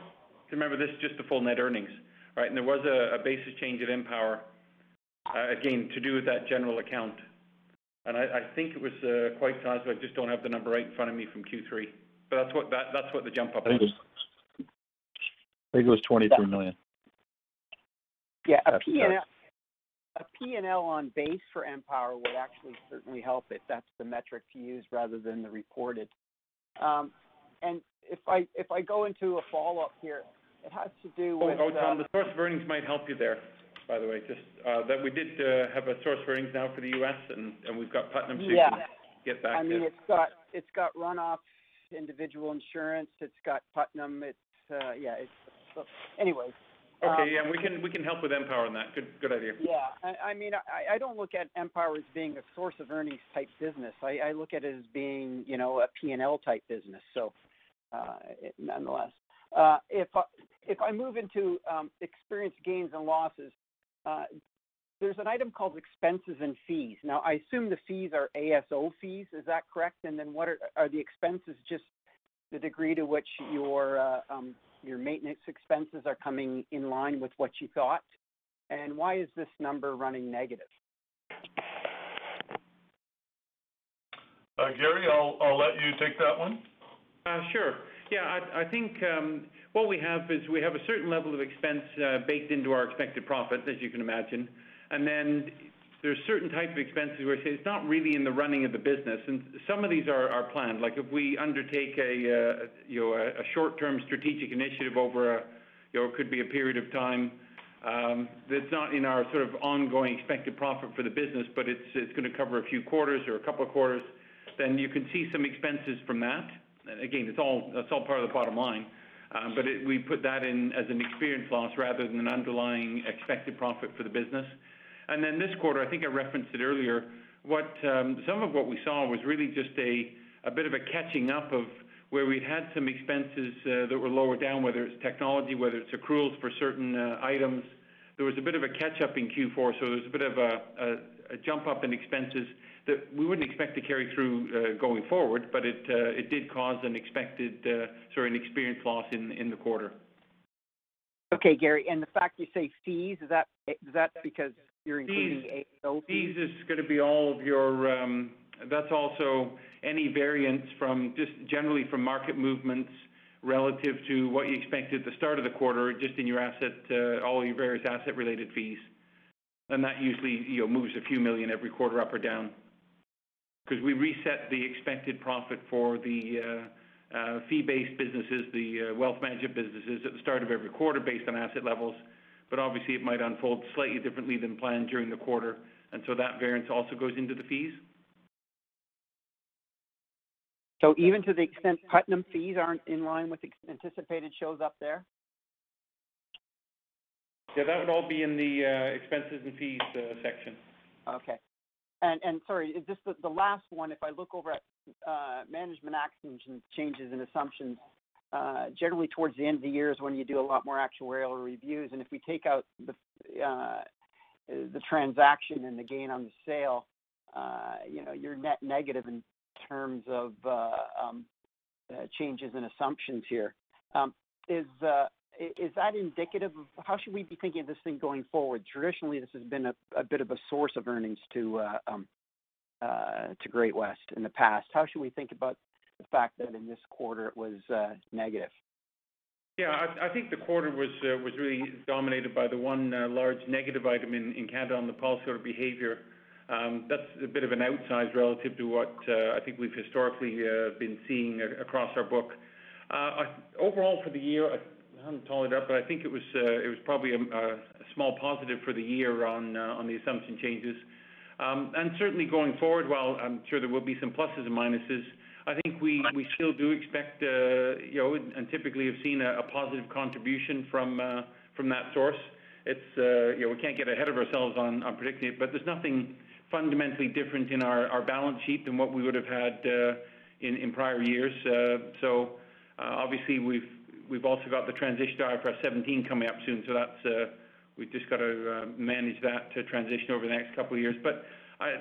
Remember, this is just the full net earnings, right? And there was a basis change at Empower, uh, again, to do with that general account. I think it was quite sizable. I just don't have the number right in front of me from Q3. That's what that's what the jump up was. I think it was 23 million. Yeah. A P&L on base for Empower would actually certainly help if that's the metric to use rather than the reported. Um and if I if I go into a follow-up here, it has to do with. Oh, Tom, the source of earnings might help you there, by the way. Just uh, that we did uh, have a source of earnings now for the U.S., and we've got Putnam to get back I mean, to. Yeah. It's got runoff individual insurance. It's got Putnam. It's uh, Yeah. It's Anyway. Okay. Um, yeah, we can we can help with Empower on that. Good good idea. Yeah. I I mean I don't look at Empower as being a source of earnings type business. I look at it as being a P&L type business. So, nonetheless. If I move into um, experience gains and losses, Uh, there's an item called expenses and fees. Now, I assume the fees are ASO fees. Is that correct? And then what are are the expenses just the degree to which your uh, um, your maintenance expenses are coming in line with what you thought? And why is this number running negative? Uh, Garry, I'll I'll let you take that one. Sure. Yeah, I think um, what we have is we have a certain level of expense uh, baked into our expected profit, as you can imagine. And then there's certain types of expenses where it's not really in the running of the business, and some of these are planned. Like if we undertake a uh, you know a short-term strategic initiative over a you know could be a period of time um, that's not in our sort of ongoing expected profit for the business, but it's it's going to cover a few quarters or a couple of quarters, then you can see some expenses from that. Again, it's all part of the bottom line. But we put that in as an experience loss rather than an underlying expected profit for the business. And then this quarter, I think I referenced it earlier, what um, some of what we saw was really just a a bit of a catching up of where we'd had some expenses uh, that were lower down, whether it's technology, whether it's accruals for certain uh, items. There was a bit of a catch-up in Q4, so there was a bit of a, a, a jump up in expenses that we wouldn't expect to carry through uh, going forward, but uh, it did cause an expected, uh, sorry, an experience loss in the quarter. Okay, Garry. The fact you say fees, is that because you're including ASO fees? Fees is going to be all of your, um, that's also any variance from just generally from market movements relative to what you expected at the start of the quarter, just in your asset, all your various asset-related fees. And that usually you know, moves a few million every quarter up or down. Because we reset the expected profit for the uh, fee-based businesses, the uh, wealth management businesses, at the start of every quarter based on asset levels. But obviously, it might unfold slightly differently than planned during the quarter. And so that variance also goes into the fees. So even to the extent Putnam fees aren't in line with anticipated shows up there? Yeah, that would all be in the uh, expenses and fees section. Okay. And, and sorry, just the last one, if I look over at uh, management actions and changes in assumptions, uh, generally towards the end of the year is when you do a lot more actuarial reviews. And if we take out the uh, transaction and the gain on the sale, you know, you're net negative in terms of um, changes in assumptions here. Um, is that indicative of how should we be thinking of this thing going forward? Traditionally, this has been a bit of a source of earnings to uh, um, uh, Great-West in the past. How should we think about the fact that in this quarter it was uh, negative? Yeah, I think the quarter was really dominated by the one large negative item in Canada on the policyholder behavior. Um, that's a bit of an outsize relative to what I think we've historically been seeing across our book. Overall for the year, haven't tallied up, but I think it was uh, probably a small positive for the year uh, on the assumption changes. Um and certainly going forward, while I'm sure there will be some pluses and minuses, I think we still do expect, uh, you know, and typically have seen a positive contribution from that source. It's, you know, we can't get ahead of ourselves on on predicting it, but there's nothing fundamentally different in our balance sheet than what we would have had in in prior years. So obviously we've also got the transition to IFRS 17 coming up soon, so that's uh, we've just got to uh, manage that uh, transition over the next couple of years. But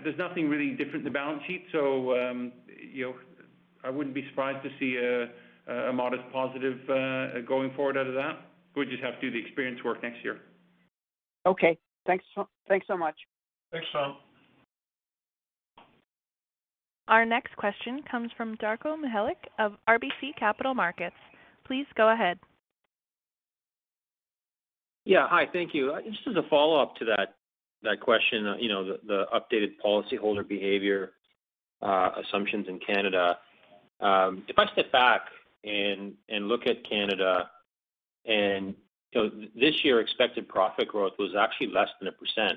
there's nothing really different in the balance sheet. So um, you know, I wouldn't be surprised to see a modest positive going forward out of that. We'll just have to do the experience work next year. Okay. Thanks so much. Thanks, Tom. Our next question comes from Darko Mihelic of RBC Capital Markets. Please go ahead. Yeah. Hi, thank you. Uh, just as a follow-up to that question, uh, you know, the updated policyholder behavior uh, assumptions in Canada. Um, if I step back and look at Canada and, you know, this year expected profit growth was actually less than 1%.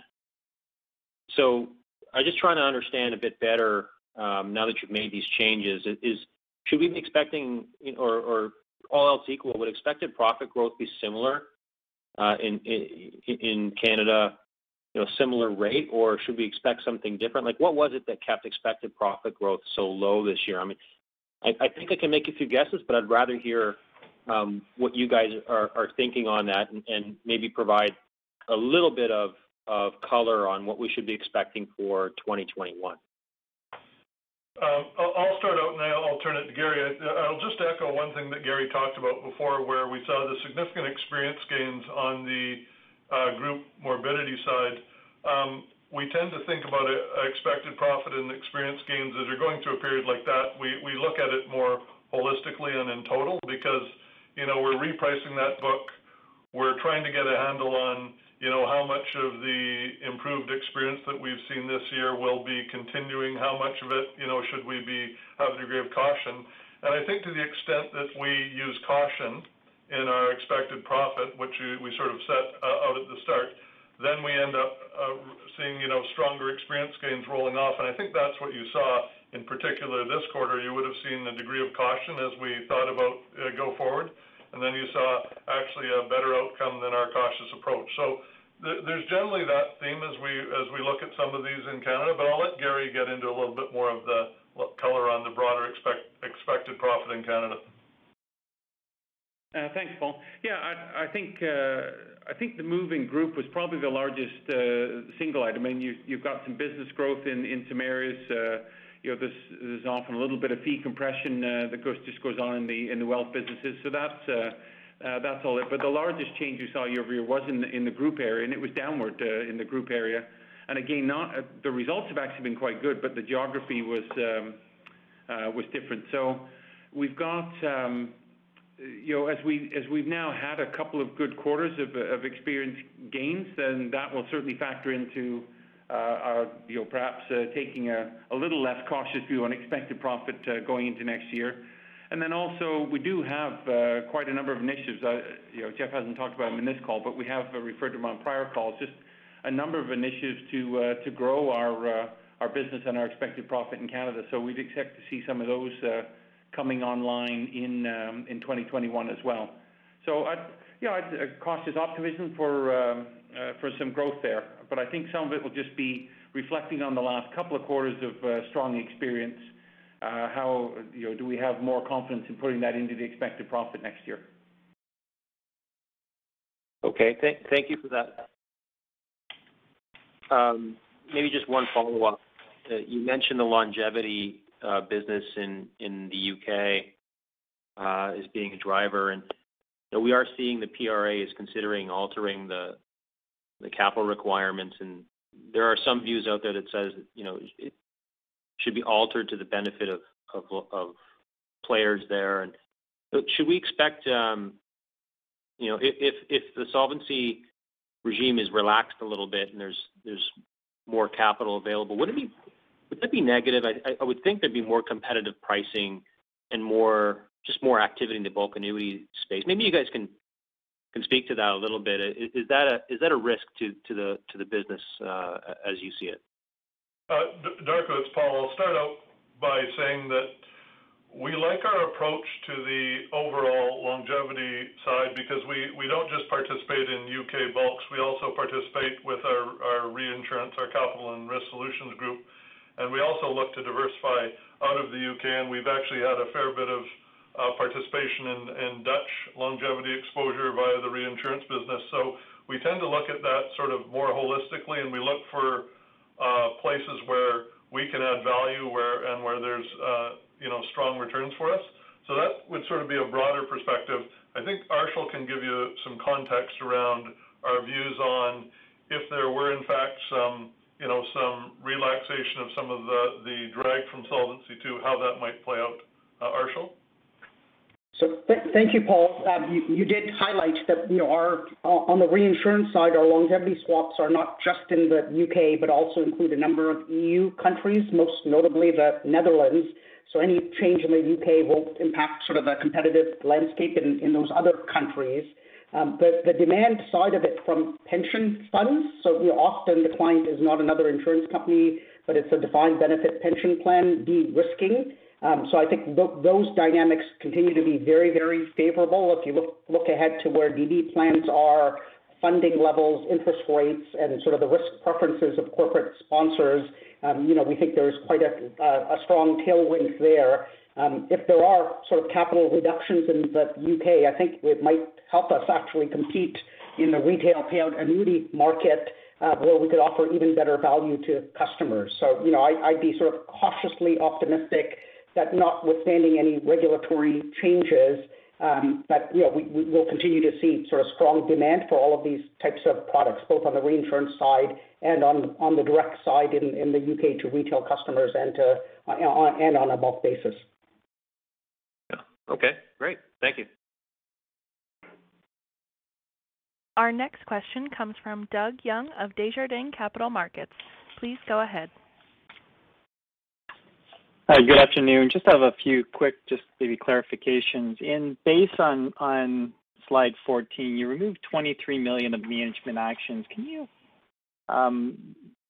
I'm just trying to understand a bit better, um, now that you've made these changes, is should we be expecting or all else equal, would expected profit growth be similar uh, in Canada, you know, similar rate, or should we expect something different? Like, what was it that kept expected profit growth so low this year? I mean, I think I can make a few guesses, but I'd rather hear um, what you guys are thinking on that and maybe provide a little bit of color on what we should be expecting for 2021. Um, I'll start out and I'll turn it to Garry. I'll just echo one thing that Garry talked about before, where we saw the significant experience gains on the uh, group morbidity side. Um, we tend to think about uh, expected profit and experience gains as you're going through a period like that. We, We look at it more holistically and in total because, you know, we're repricing that book. We're trying to get a handle on, you know, how much of the improved experience that we've seen this year will be continuing, how much of it, you know, should we be have a degree of caution. And I think to the extent that we use caution in our expected profit, which we sort of set uh, out at the start, then we end up uh, seeing, you know, stronger experience gains rolling off. And I think that's what you saw in particular this quarter. You would have seen a degree of caution as we thought about uh, go forward, and then you saw actually a better outcome than our cautious approach. So there's generally that theme as we as we look at some of these in Canada, but I'll let Garry get into a little bit more of the color on the broader expected profit in Canada. Uh, thanks, Paul. Yeah, I think uh, I think the move in group was probably the largest uh, single item. I mean, you've got some business growth in some areas. You know, there's often a little bit of fee compression uh, that just goes on in the wealth businesses. So that's uh, uh, that's all it. But the largest change you saw year-over-year was in the group area, and it was downward in the group area. And again, not the results have actually been quite good, but the geography was um, was different. So we've got, um, you know, as we as we've now had a couple of good quarters of experience gains, then that will certainly factor into Uh, you know, perhaps uh, taking a little less cautious view on expected profit uh, going into next year. And then also we do have quite a number of initiatives. You know, Jeff hasn't talked about them in this call, but we have referred to them on prior calls, just a number of initiatives to to grow our our business and our expected profit in Canada. So we'd expect to see some of those coming online in um, 2021 as well. So I'd cautious optimism for um, for some growth there. I think some of it will just be reflecting on the last couple of quarters of uh, strong experience. Uh, how, you know, do we have more confidence in putting that into the expected profit next year? Okay. Thank you for that. Um, maybe just one follow-up. Uh, you mentioned the longevity business in the U.K. as being a driver. Know, we are seeing the PRA is considering altering the capital requirements, and there are some views out there that says, you know, it should be altered to the benefit of of players there. And should we expect um, you know, if if the solvency regime is relaxed a little bit and there's there's more capital available, would it be would that be negative? I, I would think there'd be more competitive pricing and more, just more activity in the bulk annuity space. Maybe you guys can speak to that a little bit. Is that a risk to the business uh, as you see it? Uh, Darko, it's Paul. I'll start out by saying that we like our approach to the overall longevity side because we don't just participate in U.K. bulks, we also participate with our reinsurance, our Capital and Risk Solutions group. And we also look to diversify out of the U.K., and we've actually had a fair bit of Uh, participation in Dutch longevity exposure via the reinsurance business. So we tend to look at that sort of more holistically, and we look for uh, places where we can add value and where there's uh, you know, strong returns for us. So that would sort of be a broader perspective. I think Arshil can give you some context around our views on if there were in fact some, you know, some relaxation of some of the drag from Solvency II, how that might play out. Arshil? Thank you, Paul. Um, you did highlight that, you know, uh, on the reinsurance side, our longevity swaps are not just in the U.K., but also include a number of EU countries, most notably the Netherlands. So Any change in the U.K. won't impact sort of the competitive landscape in those other countries. Um, the demand side of it from pension funds, you know, often the client is not another insurance company, but it's a defined benefit pension plan de-risking. Um, I think those dynamics continue to be very, very favorable. If you look ahead to where DB plans are, funding levels, interest rates, and sort of the risk preferences of corporate sponsors, um, you know, we think there's quite a strong tailwind there. Um, if there are sort of capital reductions in the U.K., I think it might help us actually compete in the retail payout annuity market, uh, where we could offer even better value to customers. So, you know, I'd be sort of cautiously optimistic that notwithstanding any regulatory changes, um, that, you know, we will continue to see sort of strong demand for all of these types of products, both on the reinsurance side and on the direct side in in the U.K. to retail customers and to on and on a bulk basis. Yeah. Okay, great. Thank you. Our next question comes from Doug Young of Desjardins Capital Markets. Please go ahead. Hi, good afternoon. Just have a few quick, just maybe clarifications. In based on on slide 14, you removed 23 million of management actions. Can you um,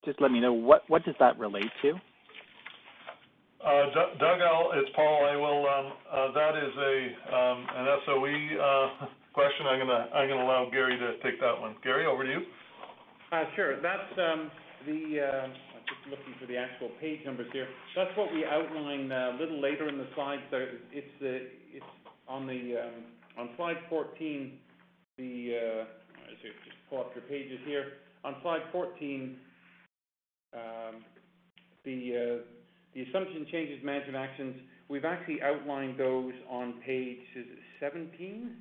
just let me know what does that relate to? Uh, Doug, it's Paul. Um, uh, that is um, an SOE uh, <laughs> question. I'm gonna allow Garry to take that one. Garry, over to you. Sure. That's the. Just looking for the actual page numbers here. That's what we outlined a little later in the slides. It's um, on slide 14. Let me uh, just pull up your pages here. On slide 14, um, the uh, the assumption changes management actions, we've actually outlined those on page, is it 17?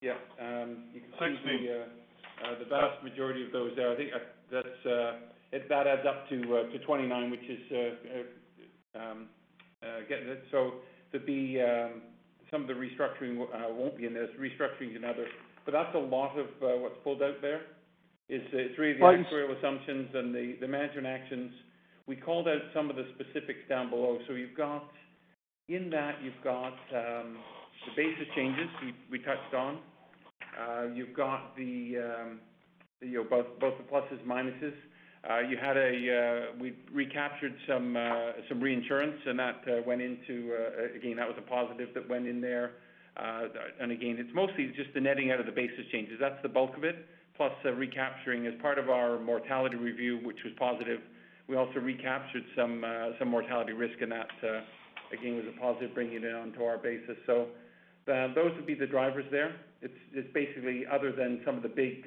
Yeah. Um, you can see the vast majority of those there. I think that's that adds up to uh, 29, which is uh, uh, um, getting it. There'd be um, some of the restructuring won't be in this. Restructuring and other. That's a lot of what's pulled out there. It's really the actuarial assumptions and the management actions. We called out some of the specifics down below. So you've got in that you've got um the basis changes we touched on. You've got um, you know both the pluses, minuses. Uh, you had a uh, we recaptured some uh, some reinsurance, and that went into again that was a positive that went in there. And again, it's mostly just the netting out of the basis changes. That's the bulk of it, plus recapturing as part of our mortality review, which was positive. We also recaptured some some mortality risk, and that again was a positive bringing it onto our basis. So those would be the drivers there. It's it's basically other than some of the big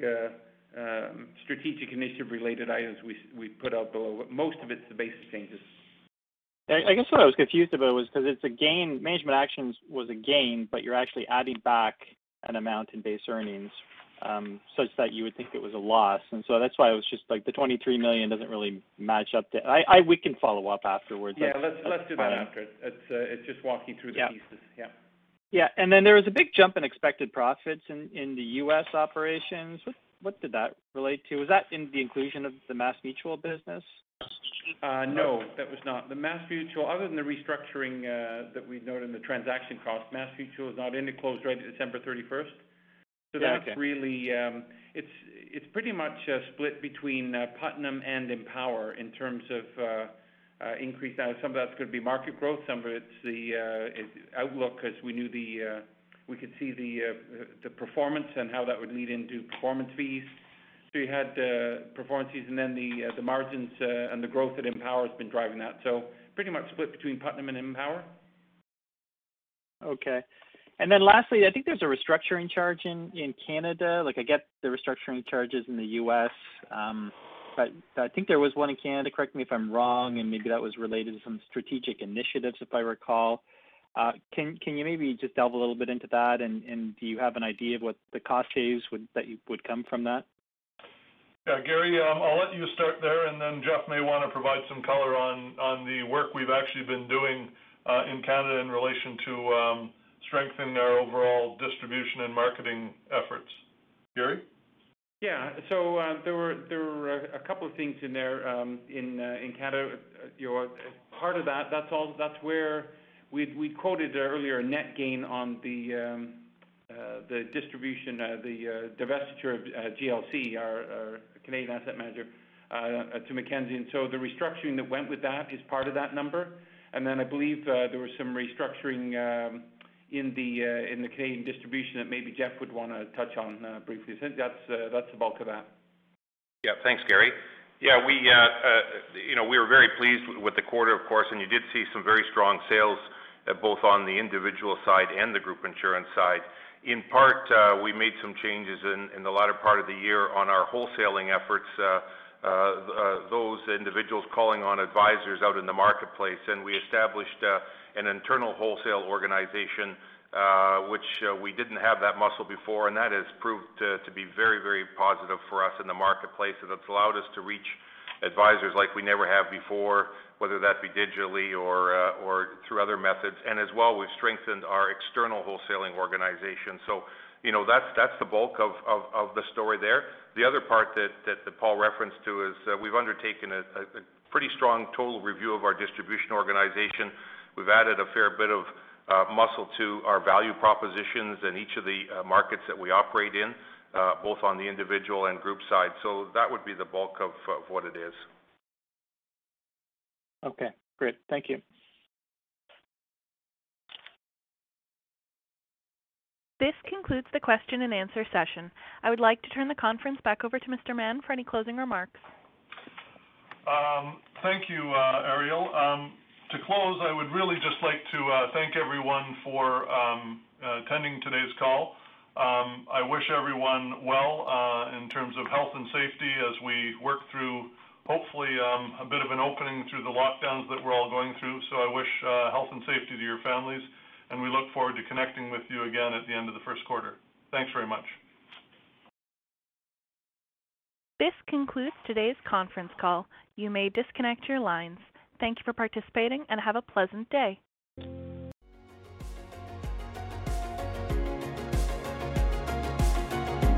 Um, strategic initiative related items we we put out below. But most of it's the basis changes. I guess what I was confused about was because it's a gain, management actions was a gain, but you're actually adding back an amount in base earnings, um, such that you would think it was a loss. And so that's why I was just like, the 23 million doesn't really match up to. I we can follow up afterwards. Yeah. Let's let's do that after. It's uh, it's just walking through the pieces. Yeah. Yeah. Yeah. and then There was a big jump in expected profits in the U.S. operations. What did that relate to? Was that in the inclusion of the MassMutual business? Uh, no, that was not. The MassMutual, other than the restructuring uh, that we noted in the transaction cost, MassMutual is not in. It closed right at December 31st. So Yeah, That's okay. really, um, it's it's pretty much uh, split between Putnam and Empower in terms of increase. Now, some of that's gonna be market growth, some of it's the outlook, 'cause we knew the we could see uh, the performance and how that would lead into performance fees. So You had uh, performance fees and then the uh, margins and the growth at Empower has been driving that. So Pretty much split between Putnam and Empower. Okay. And then lastly, I think there's a restructuring charge in in Canada. Like, I get the restructuring charges in the U.S., um, but I think there was one in Canada. Correct me if I'm wrong, and maybe that was related to some strategic initiatives, if I recall. Uh, can can you maybe just delve a little bit into that? And and do you have an idea of what the cost saves would that you would come from that? Yeah, Garry, um, I'll let you start there, and then Jeff may want to provide some color on on the work we've actually been doing uh, in Canada in relation to um, strengthening our overall distribution and marketing efforts. Garry? Yeah. So uh, there were there were a, couple of things in there um, in uh, in Canada. Uh, you know, part of that that's all that's where we quoted earlier a net gain on the um, uh, distribution, uh, the uh, divestiture of uh, GLC, our, Canadian asset manager, uh, to Mackenzie. And so the restructuring that went with that is part of that number. And then I believe uh, there was some restructuring um, in the uh, Canadian distribution that maybe Jeff would want to touch on uh, briefly. I think that's uh, the bulk of that. Yeah. Thanks, Garry. Yeah, we, uh, uh, were very pleased with the quarter, of course, and you did see some very strong sales uh, both on the individual side and the group insurance side. In part, uh, we made some changes in, in the latter part of the year on our wholesaling efforts, uh, uh, uh, those individuals calling on advisors out in the marketplace, and we established uh, an internal wholesale organization, uh, which we didn't have that muscle before, and that has proved to, to be very, very positive for us in the marketplace. And it's allowed us to reach advisors like we never have before, whether that be digitally or uh, through other methods. And as well, we've strengthened our external wholesaling organization. So, you know, that's the bulk of the story there. The other part that Paul referenced to is uh, we've undertaken a, pretty strong total review of our distribution organization. We've added a fair bit of uh, muscle to our value propositions in each of the markets that we operate in, both on the individual and group side. So that would be the bulk of what it is. Okay, great. Thank you. This concludes the question and answer session. I would like to turn the conference back over to Mr. Mahon for any closing remarks. Um, thank you, uh, Ariel. Um, to close, I would really just like to uh, thank everyone for um, uh, attending today's call. Um, I wish everyone well uh, in terms of health and safety as we work through, hopefully, um, a bit of an opening through the lockdowns that we're all going through. So I wish uh, health and safety to your families, and we look forward to connecting with you again at the end of the first quarter. Thanks very much. This concludes today's conference call. You may disconnect your lines. Thank you for participating and have a pleasant day.